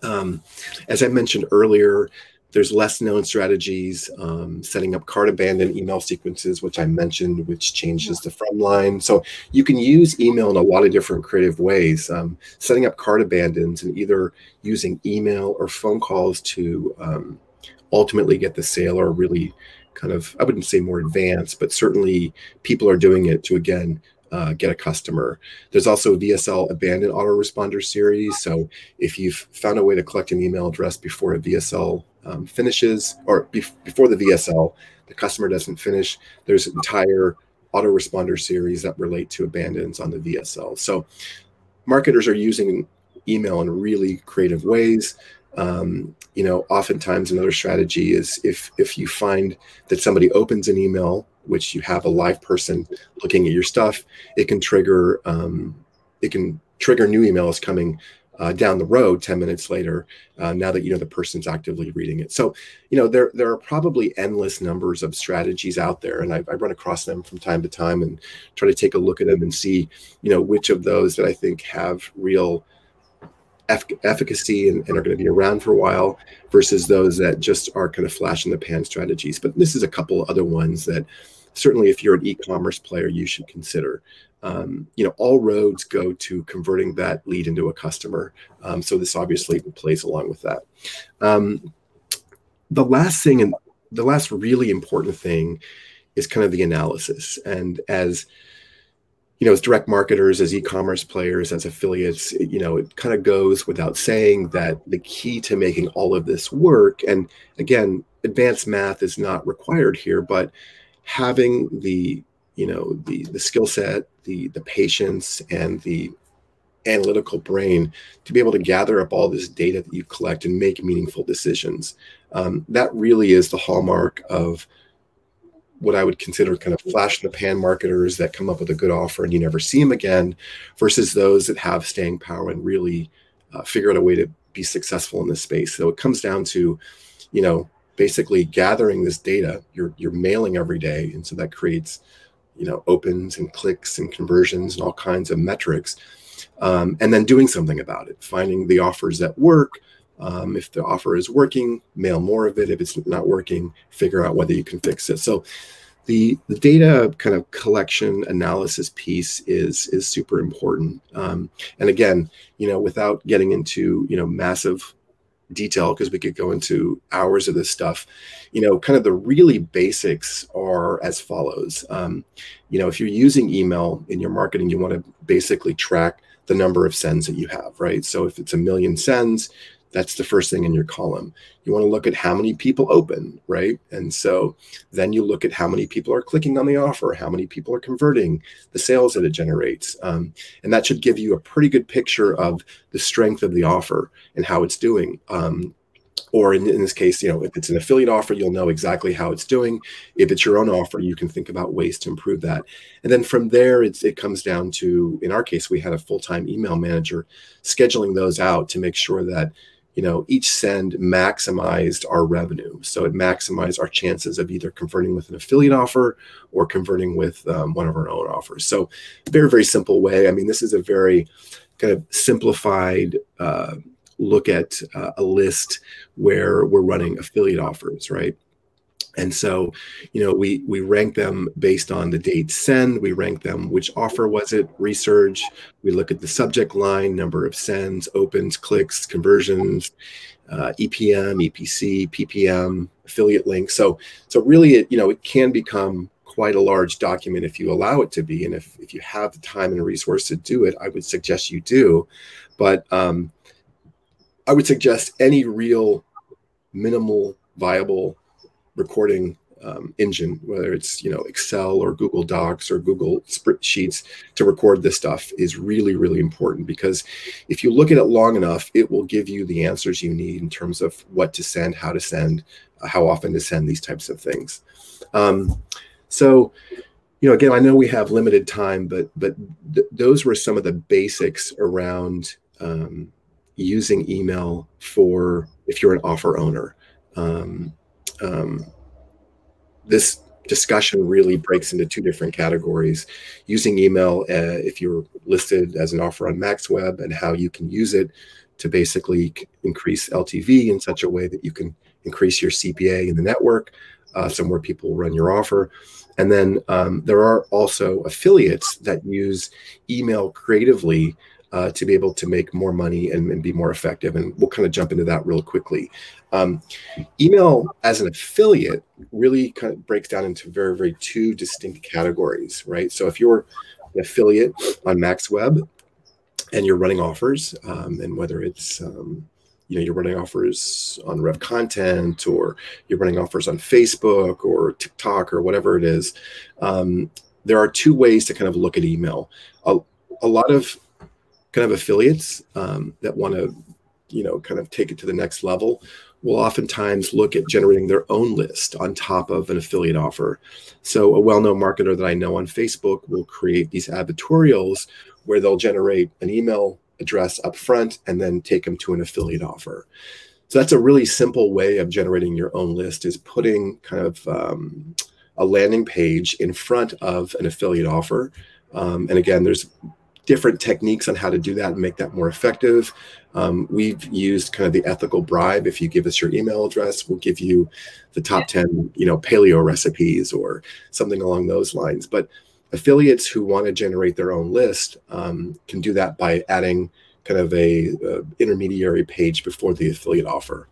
Speaker 2: um, as I mentioned earlier, there's less known strategies, um, setting up cart abandon email sequences, which I mentioned, which changes the from line. So you can use email in a lot of different creative ways. Um, setting up cart abandons and either using email or phone calls to um, ultimately get the sale or really kind of, I wouldn't say more advanced, but certainly people are doing it to, again, uh, get a customer. There's also a VSL abandoned autoresponder series. So if you've found a way to collect an email address before a VSL um, finishes, or before the VSL, the customer doesn't finish, there's an entire autoresponder series that relate to abandons on the VSL. So marketers are using email in really creative ways. Um, you know, oftentimes another strategy is if if you find that somebody opens an email which you have a live person looking at your stuff, it can trigger um, it can trigger new emails coming uh, down the road 10 minutes later uh, now that you know the person's actively reading it. So you know there there are probably endless numbers of strategies out there and I, I, run across them from time to time and try to take a look at them and see you know which of those that i think have real efficacy and, and, are going to be around for a while versus those that just are kind of flash in the pan strategies. But this is a couple other ones that certainly if you're an e-commerce player you should consider. Um, you know all roads go to converting that lead into a customer. Um, so this obviously plays along with that. Um, the last thing and the last really important thing is kind of the analysis. And as you know, as direct marketers, as e-commerce players, as affiliates, you know, it kind of goes without saying that the key to making all of this work, and again, advanced math is not required here, but having the, you know, the the skill set, the the patience, and the analytical brain to be able to gather up all this data that you collect and make meaningful decisions. Um, that really is the hallmark of what I would consider kind of flash in the pan marketers that come up with a good offer and you never see them again, versus those that have staying power and really uh, figure out a way to be successful in this space. So it comes down to, you know, basically gathering this data. You're you're mailing every day, and so that creates you know opens and clicks and conversions and all kinds of metrics um, and then doing something about it finding the offers that work um, if the offer is working mail more of it. If it's not working figure out whether you can fix it. So the, the data kind of collection analysis piece is is super important. Um, and again you know without getting into you know massive detail because we could go into hours of this stuff you know kind of the really basics are as follows. Um, you know if you're using email in your marketing you want to basically track the number of sends that you have right? So if it's a million sends that's the first thing in your column. You want to look at how many people open, right? And so then you look at how many people are clicking on the offer, how many people are converting, the sales that it generates. Um, and that should give you a pretty good picture of the strength of the offer and how it's doing. Um, or in, in, this case, you know, if it's an affiliate offer, you'll know exactly how it's doing. If it's your own offer, you can think about ways to improve that. And then from there, it's, it comes down to, in our case, we had a full-time email manager scheduling those out to make sure that you know, each send maximized our revenue. So it maximized our chances of either converting with an affiliate offer or converting with um, one of our own offers. So very, very simple way. I mean, this is a very kind of simplified uh, look at uh, a list where we're running affiliate offers, right? And so, you know, we we rank them based on the date send. We rank them which offer was it, research. We look at the subject line, number of sends, opens, clicks, conversions, uh, EPM, EPC, PPM, affiliate links. So so really, it you know it can become quite a large document if you allow it to be, and if if you have the time and resource to do it, I would suggest you do. But um, I would suggest any real minimal viable recording um, engine, whether it's you know Excel or Google Docs or Google spreadsheets to record this stuff is really really important because if you look at it long enough, it will give you the answers you need in terms of what to send, how to send, uh, how often to send these types of things. Um, so you know again i know we have limited time but but th- those were some of the basics around um, using email for if you're an offer owner um, um, this discussion really breaks into two different categories. Using email uh, if you're listed as an offer on maxweb and how you can use it to basically increase ltv in such a way that you can increase your cpa in the network uh, so more people run your offer. And then um, there are also affiliates that use email creatively uh, to be able to make more money and, and, be more effective. And we'll kind of jump into that real quickly. Um, email as an affiliate really kind of breaks down into very, very two distinct categories, right? So if you're an affiliate on MaxWeb and you're running offers, um, and whether it's um, you know you're running offers on Rev Content or you're running offers on Facebook or TikTok or whatever it is, um, there are two ways to kind of look at email. A, a lot of kind of affiliates um, that want to, you know, kind of take it to the next level will oftentimes look at generating their own list on top of an affiliate offer. So a well-known marketer that I know on Facebook will create these advertorials where they'll generate an email address up front and then take them to an affiliate offer. So that's a really simple way of generating your own list is putting kind of um, a landing page in front of an affiliate offer. Um, and again, there's different techniques on how to do that and make that more effective. Um, we've used kind of the ethical bribe. If you give us your email address, we'll give you the top 10, you know, paleo recipes or something along those lines. But affiliates who want to generate their own list um, can do that by adding kind of a, a, intermediary page before the affiliate offer.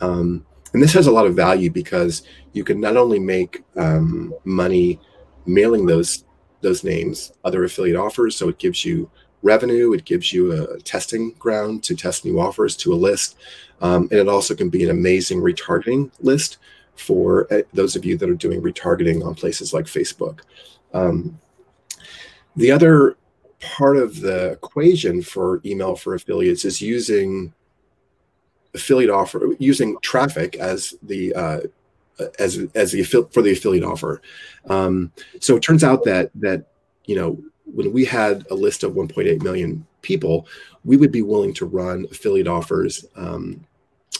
Speaker 2: Um, and this has a lot of value because you can not only make um, money mailing those those names other affiliate offers. So it gives you revenue, it gives you a testing ground to test new offers to a list. Um, and it also can be an amazing retargeting list for uh, those of you that are doing retargeting on places like Facebook. Um, the other part of the equation for email for affiliates is using affiliate offer using traffic as the uh, as as the for the affiliate offer. Um, so it turns out that that you know when we had a list of 1.8 million people, we would be willing to run affiliate offers um,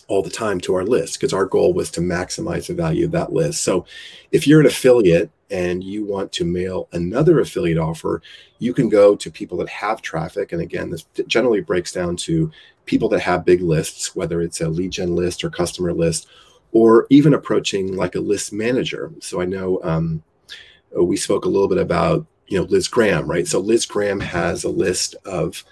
Speaker 2: all the time to our list because our goal was to maximize the value of that list. So if you're an affiliate and you want to mail another affiliate offer, you can go to people that have traffic. And again, this generally breaks down to people that have big lists, whether it's a lead gen list or customer list, or even approaching like a list manager. So I know um, we spoke a little bit about you know Liz Graham, right? So Liz Graham has a list of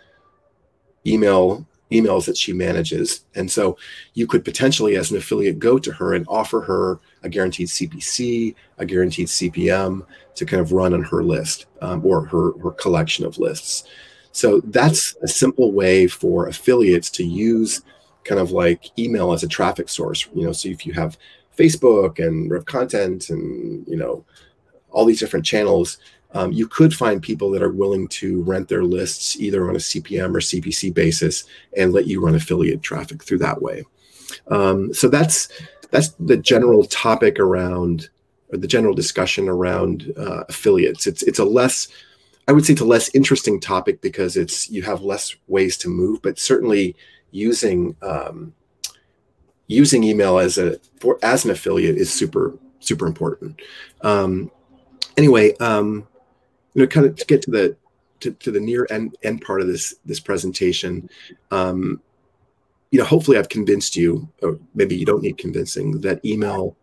Speaker 2: email emails that she manages. And so you could potentially, as an affiliate, go to her and offer her a guaranteed CPC, a guaranteed CPM to kind of run on her list um, or her, her collection of lists. So that's a simple way for affiliates to use kind of like email as a traffic source. You know, so if you have Facebook and Rev Content and, you know, all these different channels, um, you could find people that are willing to rent their lists either on a CPM or CPC basis and let you run affiliate traffic through that way. Um, so that's that's the general topic around or the general discussion around uh, affiliates. It's it's a less I would say it's a less interesting topic because it's you have less ways to move, but certainly using um, using email as a for as an affiliate is super super important. Um, anyway, um, you know, kind of to get to the to, to the near end end part of this this presentation, um, you know, hopefully I've convinced you, or maybe you don't need convincing, that email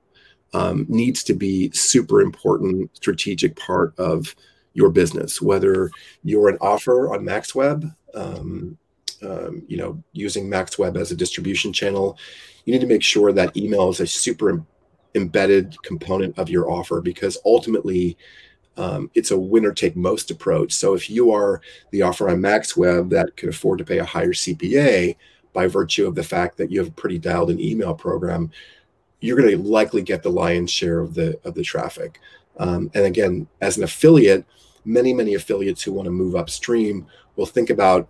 Speaker 2: um, needs to be super important strategic part of your business. Whether you're an offer on MaxWeb, um, um, you know, using MaxWeb as a distribution channel, you need to make sure that email is a super embedded component of your offer because ultimately um, it's a winner take most approach. So if you are the offer on MaxWeb that can afford to pay a higher CPA by virtue of the fact that you have a pretty dialed in email program, you're going to likely get the lion's share of the of the traffic. Um, and again, as an affiliate, many many affiliates who want to move upstream will think about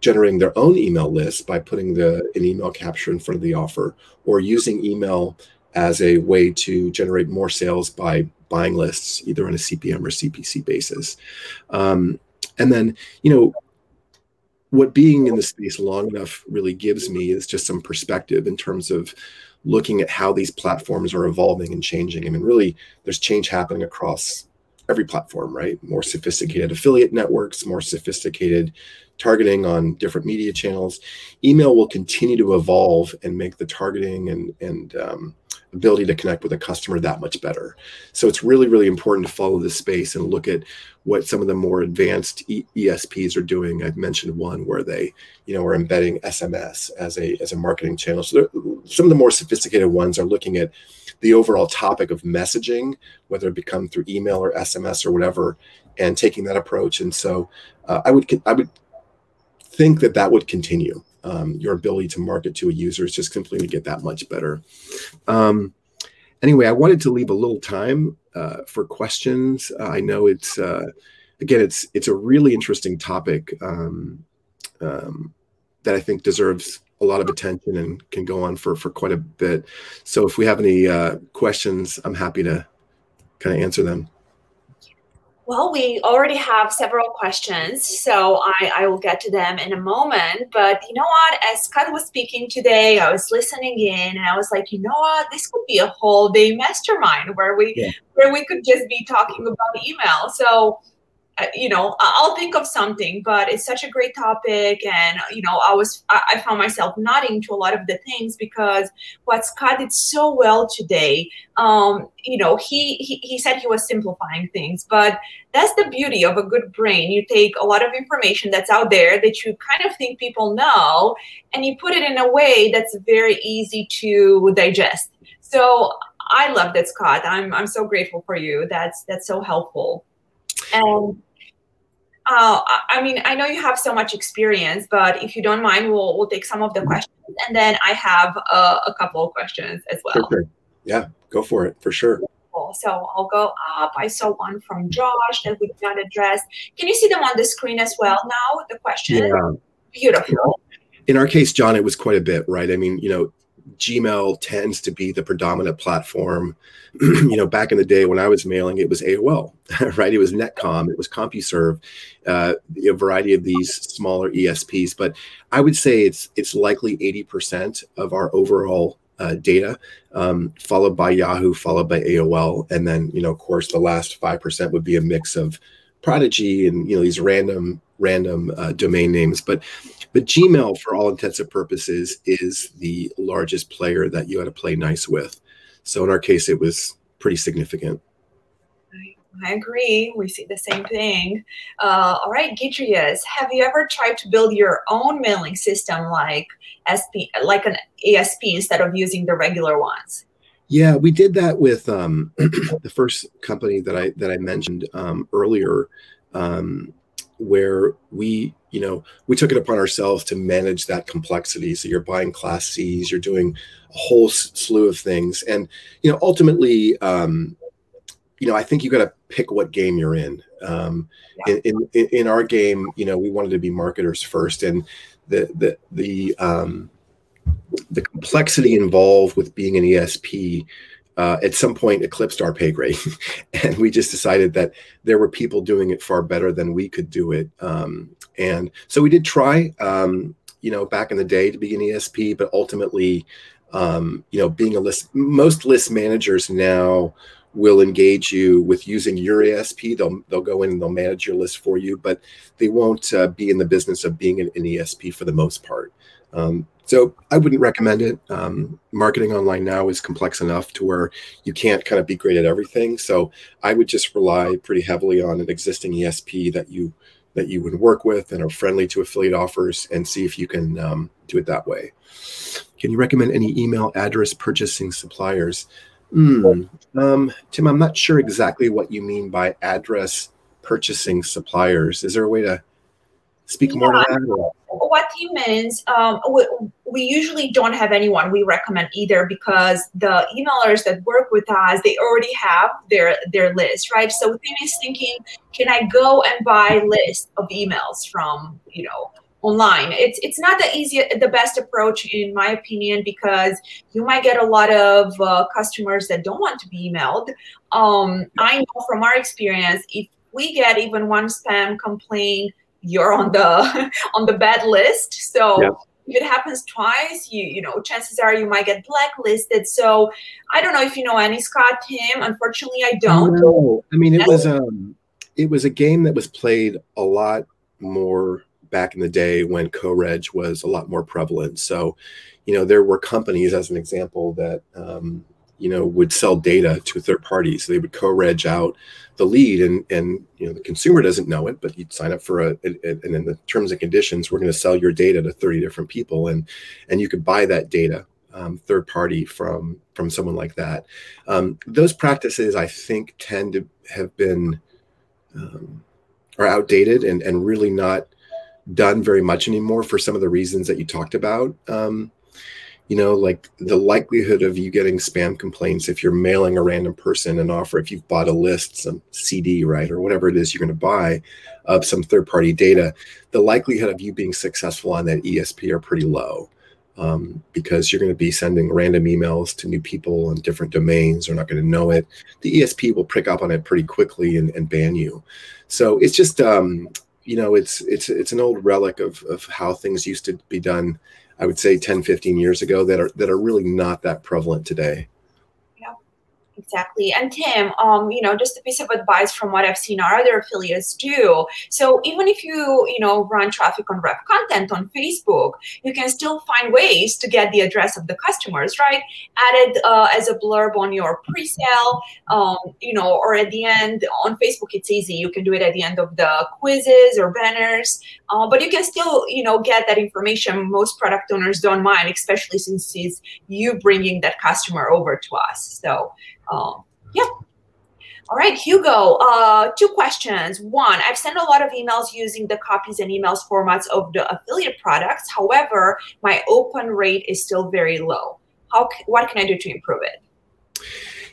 Speaker 2: generating their own email list by putting the an email capture in front of the offer or using email as a way to generate more sales by buying lists, either on a CPM or CPC basis. Um, and then, you know, what being in the space long enough really gives me is just some perspective in terms of looking at how these platforms are evolving and changing. I mean, really, there's change happening across every platform, right? More sophisticated affiliate networks, more sophisticated targeting on different media channels. Email will continue to evolve and make the targeting and and um, ability to connect with a customer that much better. So it's really, really important to follow this space and look at what some of the more advanced ESPs are doing. I've mentioned one where they, you know, are embedding SMS as a as a marketing channel. So some of the more sophisticated ones are looking at the overall topic of messaging, whether it become through email or SMS or whatever, and taking that approach. And so uh, I would I would think that that would continue um, your ability to market to a user is just simply to get that much better. Um, anyway, I wanted to leave a little time uh, for questions. Uh, I know it's uh, again, it's it's a really interesting topic um, um, that I think deserves a lot of attention and can go on for for quite a bit. So if we have any uh, questions, I'm happy to kind of answer them.
Speaker 1: Well, we already have several questions, so I, I will get to them in a moment. But you know what? As Scott was speaking today, I was listening in, and I was like, you know what? This could be a whole day mastermind where we yeah. where we could just be talking about email. So you know i'll think of something but it's such a great topic. And you know i was i found myself nodding to a lot of the things because what scott did so well today um you know he, he he said he was simplifying things but that's the beauty of a good brain. You take a lot of information that's out there that you kind of think people know and you put it in a way that's very easy to digest. So i love that scott. I'm i'm so grateful for you. That's that's so helpful. And uh, I mean, I know you have so much experience, but if you don't mind, we'll we'll take some of the questions, and then I have uh, a couple of questions as well.
Speaker 2: Sure. Yeah, go for it for sure.
Speaker 1: So I'll go up. I saw one from Josh that we did not address. Can you see them on the screen as well now? The question. Yeah. Beautiful.
Speaker 2: In our case, John, it was quite a bit, right? I mean, you know, Gmail tends to be the predominant platform. (clears throat) you know, back in the day when I was mailing, it was AOL, (laughs) right? It was Netcom, it was CompuServe, uh, a variety of these smaller ESPs. But I would say it's it's likely 80% of our overall uh, data, um, followed by Yahoo, followed by AOL, and then you know, of course, the last five percent would be a mix of Prodigy and you know these random random uh, domain names. But but Gmail, for all intents and purposes, is the largest player that you had to play nice with. So in our case, it was pretty significant.
Speaker 1: I agree. We see the same thing. Uh, all right, Giedrius, have you ever tried to build your own mailing system like SP, like an ASP instead of using the regular ones?
Speaker 2: Yeah, we did that with um, (clears throat) the first company that I that I mentioned um, earlier, um, where we you know we took it upon ourselves to manage that complexity. So you're buying Class Cs, you're doing a whole slew of things, and you know ultimately, um, you know I think you got to pick what game you're in. Um, yeah. in, in in our game, you know we wanted to be marketers first, and the the the um, the complexity involved with being an ESP uh, at some point eclipsed our pay grade, (laughs) and we just decided that there were people doing it far better than we could do it. Um, and so we did try, um, you know, back in the day to be an ESP, but ultimately, um, you know, being a list, most list managers now will engage you with using your ESP. They'll they'll go in and they'll manage your list for you, but they won't uh, be in the business of being an, an ESP for the most part. Um, so I wouldn't recommend it. Um, marketing online now is complex enough to where you can't kind of be great at everything. So I would just rely pretty heavily on an existing ESP that you that you would work with and are friendly to affiliate offers, and see if you can um, do it that way. Can you recommend any email address purchasing suppliers? Mm, um, Tim, I'm not sure exactly what you mean by address purchasing suppliers. Is there a way to speak more yeah, to that?
Speaker 1: What he means, um, we, usually don't have anyone we recommend either because the emailers that work with us, they already have their their list, right? So Tim is thinking, can I go and buy list of emails from, you know, online it's it's not the easy the best approach in my opinion because you might get a lot of uh, customers that don't want to be emailed um, i know from our experience if we get even one spam complaint you're on the (laughs) on the bad list so yeah. If it happens twice you you know chances are you might get blacklisted. So i don't know if you know any scott tim. Unfortunately i don't.
Speaker 2: No. i mean it was um it was a game that was played a lot more back in the day when co-reg was a lot more prevalent. So you know there were companies as an example that um, you know would sell data to a third party. So they would co-reg out the lead and and you know the consumer doesn't know it but you'd sign up for a, a and in the terms and conditions we're going to sell your data to 30 different people and and you could buy that data um, third party from from someone like that. Um, those practices i think tend to have been um, are outdated and and really not done very much anymore for some of the reasons that you talked about. Um, you know, like the likelihood of you getting spam complaints if you're mailing a random person an offer, if you've bought a list, some CD, right, or whatever it is you're going to buy of some third party data, the likelihood of you being successful on that ESP are pretty low. Um, because you're going to be sending random emails to new people on different domains. They're not going to know it. The ESP will pick up on it pretty quickly and, and ban you. So it's just, um, you know, it's it's it's an old relic of of how things used to be done I would say 10, 15 years ago that are that are really not that prevalent today.
Speaker 1: Exactly. And Tim, um, you know, just a piece of advice from what I've seen our other affiliates do. So even if you, you know, run traffic on Rev Content on Facebook, you can still find ways to get the address of the customers, right? Added uh, as a blurb on your pre-sale, um, you know, or at the end on Facebook, it's easy. You can do it at the end of the quizzes or banners, uh, but you can still, you know, get that information. Most product owners don't mind, especially since it's you bringing that customer over to us. So um, yeah. All right, Hugo, uh, two questions. One, I've sent a lot of emails using the copies and emails formats of the affiliate products. However, my open rate is still very low. How, what can I do to improve it?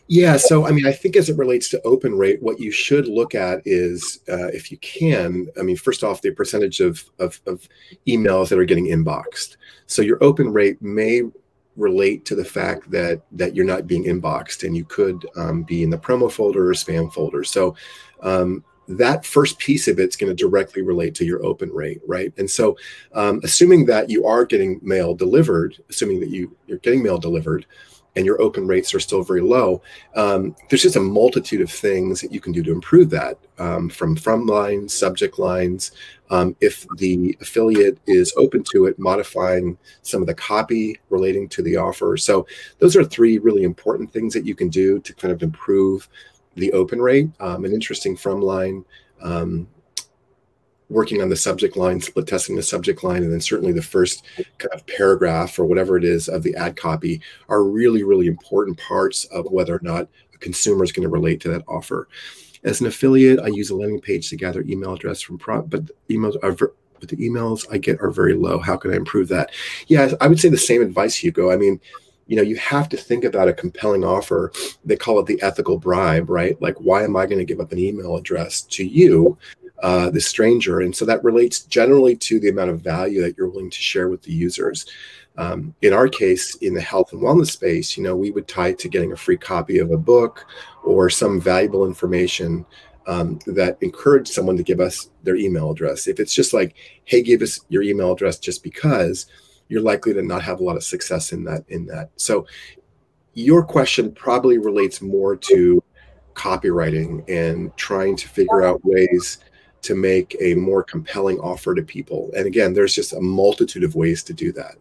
Speaker 2: Yeah, so I mean, I think as it relates to open rate, what you should look at is, uh, if you can, I mean, first off, the percentage of, of, of emails that are getting inboxed. So your open rate may relate to the fact that that you're not being inboxed and you could um, be in the promo folder or spam folder. So um, that first piece of it's going to directly relate to your open rate, right? And so, um, assuming that you are getting mail delivered, assuming that you you're getting mail delivered, and your open rates are still very low, um, there's just a multitude of things that you can do to improve that, um, from from lines, subject lines. Um, if the affiliate is open to it, modifying some of the copy relating to the offer. So those are three really important things that you can do to kind of improve the open rate, um, an interesting from line, um, working on the subject line, split testing the subject line, and then certainly the first kind of paragraph or whatever it is of the ad copy are really, really important parts of whether or not a consumer is going to relate to that offer. As an affiliate, I use a landing page to gather email address from pro, but emails are but the emails I get are very low. How can I improve that? Yeah, I would say the same advice, Hugo. I mean, you know you have to think about a compelling offer they call it the ethical bribe right like why am i going to give up an email address to you uh, the stranger. And so that relates generally to the amount of value that you're willing to share with the users. Um, in our case in the health and wellness space you know we would tie it to getting a free copy of a book or some valuable information um, that encourage someone to give us their email address. If it's just like hey give us your email address just because you're likely to not have a lot of success in that in that. So your question probably relates more to copywriting and trying to figure out ways to make a more compelling offer to people and again there's just a multitude of ways to do that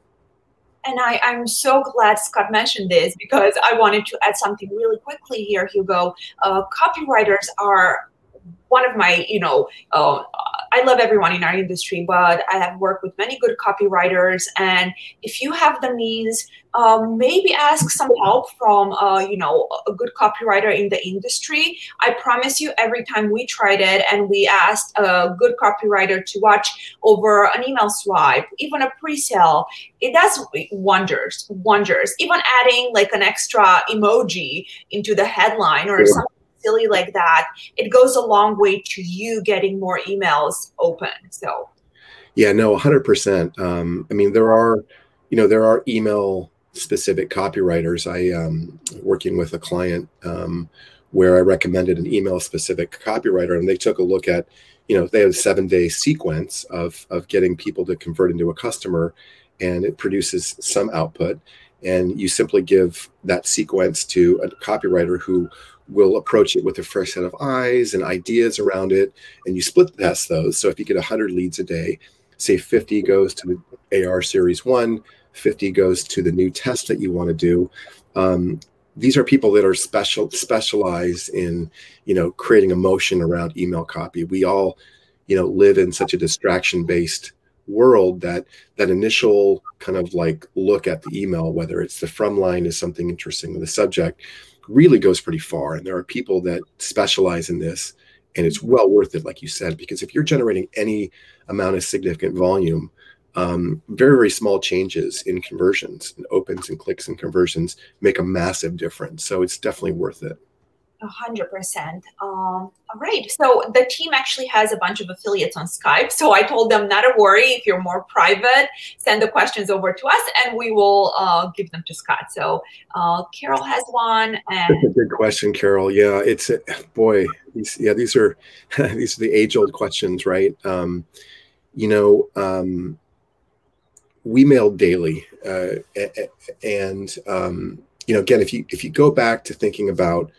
Speaker 1: and I, I'm so glad Scott mentioned this because I wanted to add something really quickly here, Hugo. Uh, copywriters are one of my, you know, uh, I love everyone in our industry, but I have worked with many good copywriters. And if you have the means, um, maybe ask some help from, uh, you know, a good copywriter in the industry. I promise you, every time we tried it and we asked a good copywriter to watch over an email swipe, even a pre-sale, it does wonders, wonders. Even adding like an extra emoji into the headline or something silly like that, it goes a long way to you getting more emails open. So,
Speaker 2: yeah, no, 100%. Um, I mean, there are, you know, there are email specific copywriters. I um working with a client um, where I recommended an email specific copywriter, and they took a look at, you know, they had a seven day sequence of of getting people to convert into a customer, and it produces some output. And you simply give that sequence to a copywriter who will approach it with a fresh set of eyes and ideas around it and you split test those. So if you get 100 leads a day say 50 goes to the ar series 1 50 goes to the new test that you want to do. Um, these are people that are special specialized in you know creating emotion around email copy. We all you know live in such a distraction based world that that initial kind of like look at the email whether it's the from line is something interesting the subject really goes pretty far. And there are people that specialize in this, and it's well worth it, like you said, because if you're generating any amount of significant volume, um, very, very small changes in conversions and opens and clicks and conversions make a massive difference. So it's definitely worth it.
Speaker 1: A hundred percent. Um, all right. So the team actually has a bunch of affiliates on Skype. So I told them not to worry. If you're more private, send the questions over to us, and we will uh, give them to Scott. So uh, Carol has one. And
Speaker 2: That's a good question, Carol. Yeah, it's a, boy. Yeah, these are (laughs) these are the age old questions, right? Um, you know, um, we mail daily, uh, and um, you know, again, if you if you go back to thinking about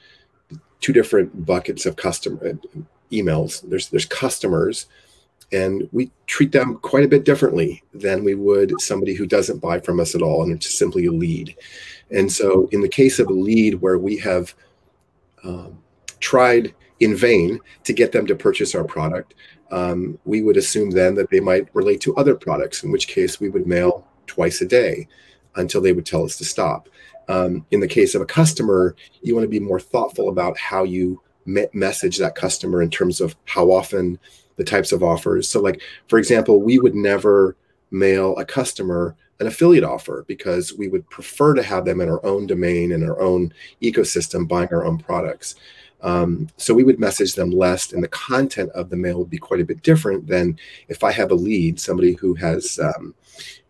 Speaker 2: two different buckets of customer uh, emails. There's there's customers, and we treat them quite a bit differently than we would somebody who doesn't buy from us at all, and it's simply a lead. And so, in the case of a lead where we have um, tried in vain to get them to purchase our product, um, we would assume then that they might relate to other products, in which case we would mail twice a day until they would tell us to stop. Um, in the case of a customer, you want to be more thoughtful about how you me- message that customer in terms of how often the types of offers. So, like for example, we would never mail a customer an affiliate offer because we would prefer to have them in our own domain and our own ecosystem buying our own products. Um, so we would message them less, and the content of the mail would be quite a bit different than if I have a lead, somebody who has um,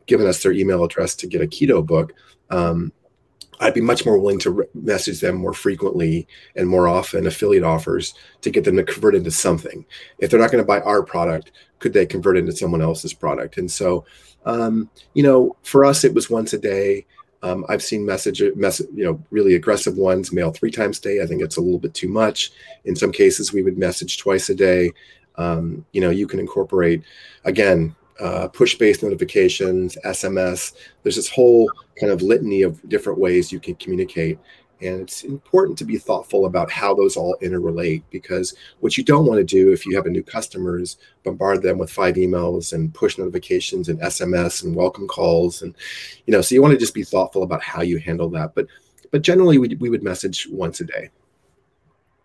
Speaker 2: given us their email address to get a keto book, um, I'd be much more willing to re- message them more frequently and more often affiliate offers to get them to convert into something. If they're not going to buy our product, could they convert into someone else's product? And so, um, you know, for us, it was once a day. Um, I've seen message, message, you know, really aggressive ones mail three times a day. I think it's a little bit too much. In some cases, we would message twice a day. Um, you know, you can incorporate again uh, push-based notifications, SMS. There's this whole kind of litany of different ways you can communicate. And it's important to be thoughtful about how those all interrelate because what you don't want to do if you have a new customer is bombard them with five emails and push notifications and SMS and welcome calls. And, you know, so you want to just be thoughtful about how you handle that. But, but generally we, we would message once a day.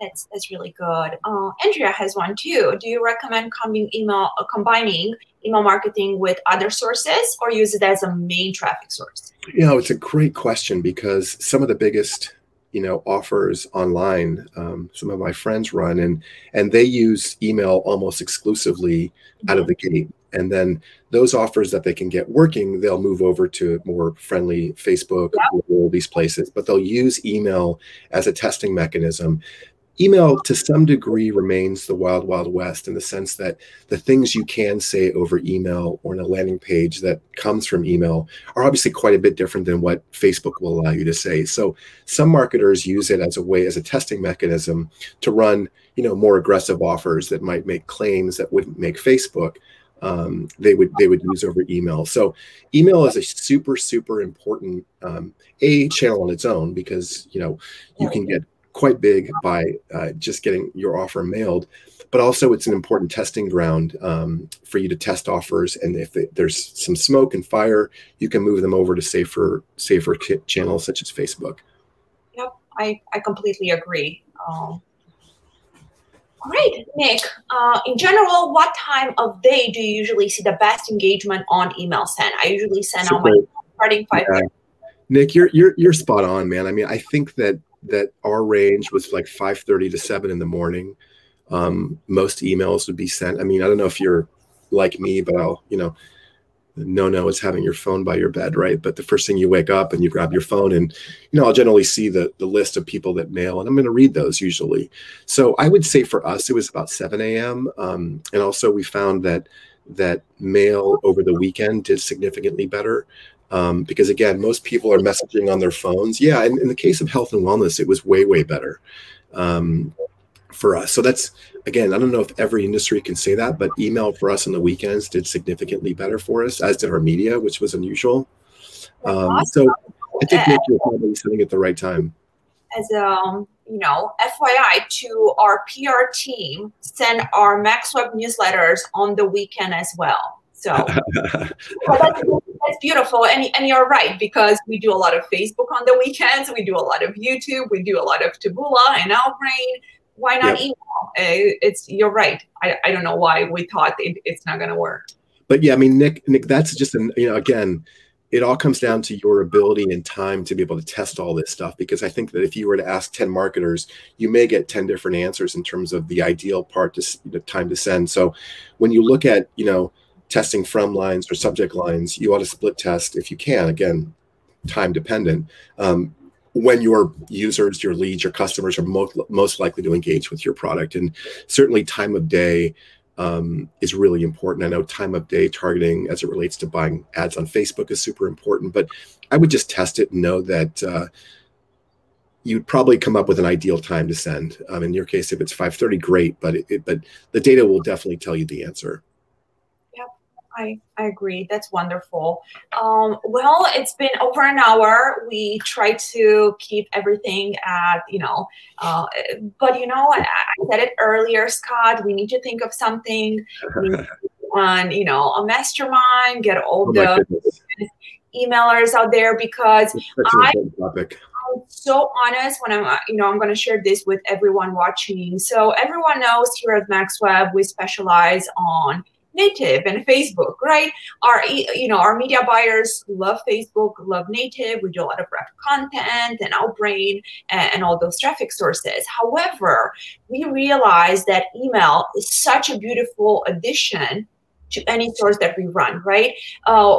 Speaker 1: That's, that's really good. Uh, Andrea has one too. Do you recommend combining email, uh, combining email marketing with other sources or use it as a main traffic source?
Speaker 2: You know, it's a great question because some of the biggest you know offers online um, some of my friends run and and they use email almost exclusively out of the gate and then those offers that they can get working they'll move over to more friendly facebook yeah. all these places but they'll use email as a testing mechanism email to some degree remains the wild wild west in the sense that the things you can say over email or in a landing page that comes from email are obviously quite a bit different than what facebook will allow you to say so some marketers use it as a way as a testing mechanism to run you know more aggressive offers that might make claims that wouldn't make facebook um, they would they would use over email. So email is a super super important um, a channel on its own because you know you can get quite big by uh, just getting your offer mailed but also it's an important testing ground um, for you to test offers. And if there's some smoke and fire you can move them over to safer safer channels such as facebook.
Speaker 1: Yep i, I completely agree. Um, great nick uh, in general what time of day do you usually see the best engagement on email send? I usually send Super. on my starting five yeah.
Speaker 2: nick you're, you're you're spot on man. I mean i think that that our range was like 5:30 to 7 in the morning. Um, most emails would be sent. I mean, I don't know if you're like me, but I'll, you know, no no is having your phone by your bed, right? But the first thing you wake up and you grab your phone and you know, I'll generally see the the list of people that mail and I'm going to read those usually. So I would say for us it was about 7 a.m. Um, and also we found that that mail over the weekend did significantly better um, because again, most people are messaging on their phones. Yeah, and in the case of health and wellness, it was way way better um, for us. So that's again, I don't know if every industry can say that, but email for us on the weekends did significantly better for us, as did our media, which was unusual. Um, so I think you're probably sending at the right time.
Speaker 1: As um, you know, FYI to our PR team, send our MaxWeb newsletters on the weekend as well. So (laughs) that's, beautiful. And, and you're right, because we do a lot of Facebook on the weekends, we do a lot of YouTube, we do a lot of Taboola and Outbrain. Why not email? Uh, it's you're right. I, I don't know why we thought it, it's not going to work.
Speaker 2: But yeah, I mean, Nick, Nick, that's just an you know again, it all comes down to your ability and time to be able to test all this stuff because i think that if you were to ask 10 marketers you may get 10 different answers in terms of the ideal part to the time to send so when you look at you know testing from lines or subject lines, you ought to split test if you can. Again, time dependent. Um, when your users, your leads, your customers are most, most likely to engage with your product. And certainly, time of day um, is really important. I know time of day targeting as it relates to buying ads on Facebook is super important, but I would just test it and know that. Uh, you'd probably come up with an ideal time to send. Um, in your case, if it's 5:30, great, but it, it, but the data will definitely tell you the answer.
Speaker 1: I, I agree. That's wonderful. Um, well, it's been over an hour. We try to keep everything at, you know, uh, but you know, I, I, said it earlier, Scott, we need to think of something on, (laughs) you know, a mastermind, get all oh the emailers out there because I, I'm so honest when I'm, you know, I'm going to share this with everyone watching. So everyone knows here at MaxWeb, we specialize on native and facebook right? Our you know our media buyers love facebook love native. We do a lot of Rev Content and outbrain and, and all those traffic sources. However we realize that email is such a beautiful addition to any source that we run, right? Uh,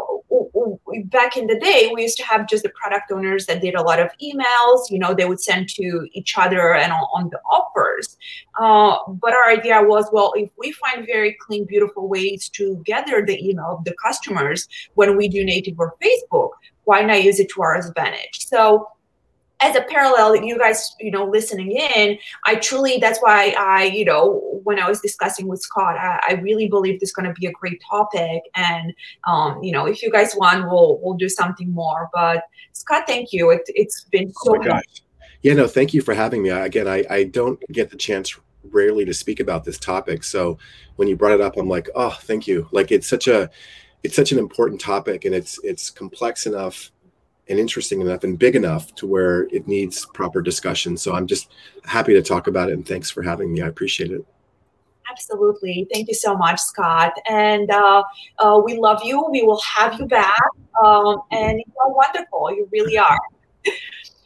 Speaker 1: back in the day, we used to have just the product owners that did a lot of emails. You know, they would send to each other and on, on the offers. Uh, but our idea was, well, if we find very clean, beautiful ways to gather the email of the customers when we do native or Facebook, why not use it to our advantage? So as a parallel that you guys you know listening in i truly that's why i you know when i was discussing with scott i, I really believe this is going to be a great topic. And um, you know if you guys want we'll we'll do something more. But scott thank you. It, it's been so
Speaker 2: oh yeah no thank you for having me. Again I, I don't get the chance rarely to speak about this topic. So when you brought it up i'm like oh thank you. Like it's such a it's such an important topic and it's it's complex enough and interesting enough and big enough to where it needs proper discussion. So I'm just happy to talk about it and thanks for having me. I appreciate it.
Speaker 1: Absolutely. Thank you so much, Scott. And uh, uh, we love you. We will have you back. Um, and you are wonderful. You really are. (laughs)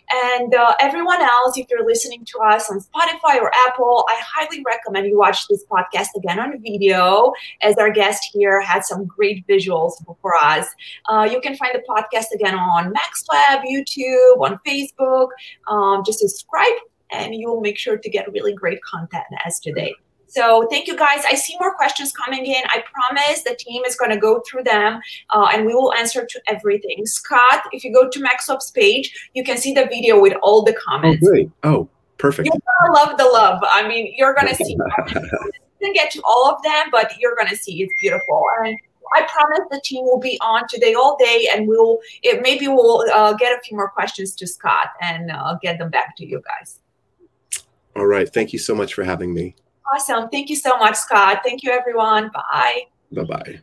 Speaker 1: And uh, everyone else, if you're listening to us on Spotify or Apple, I highly recommend you watch this podcast again on video, as our guest here had some great visuals for us. Uh, you can find the podcast again on MaxWeb, YouTube, on Facebook. Um, just subscribe, and you will make sure to get really great content as today. So thank you guys. I see more questions coming in. I promise the team is going to go through them uh, and we will answer to everything. Scott, if you go to MaxWeb's page, you can see the video with all the comments.
Speaker 2: Oh, great. Oh, perfect.
Speaker 1: You're going to love the love. I mean, you're going to see. (laughs) didn't get to all of them, but you're going to see it's beautiful. And I promise the team will be on today all day, and we'll it, maybe we'll uh, get a few more questions to Scott and uh, get them back to you guys.
Speaker 2: All right. Thank you so much for having me.
Speaker 1: Awesome. Thank you so much, Scott. Thank you, everyone. Bye.
Speaker 2: Bye bye.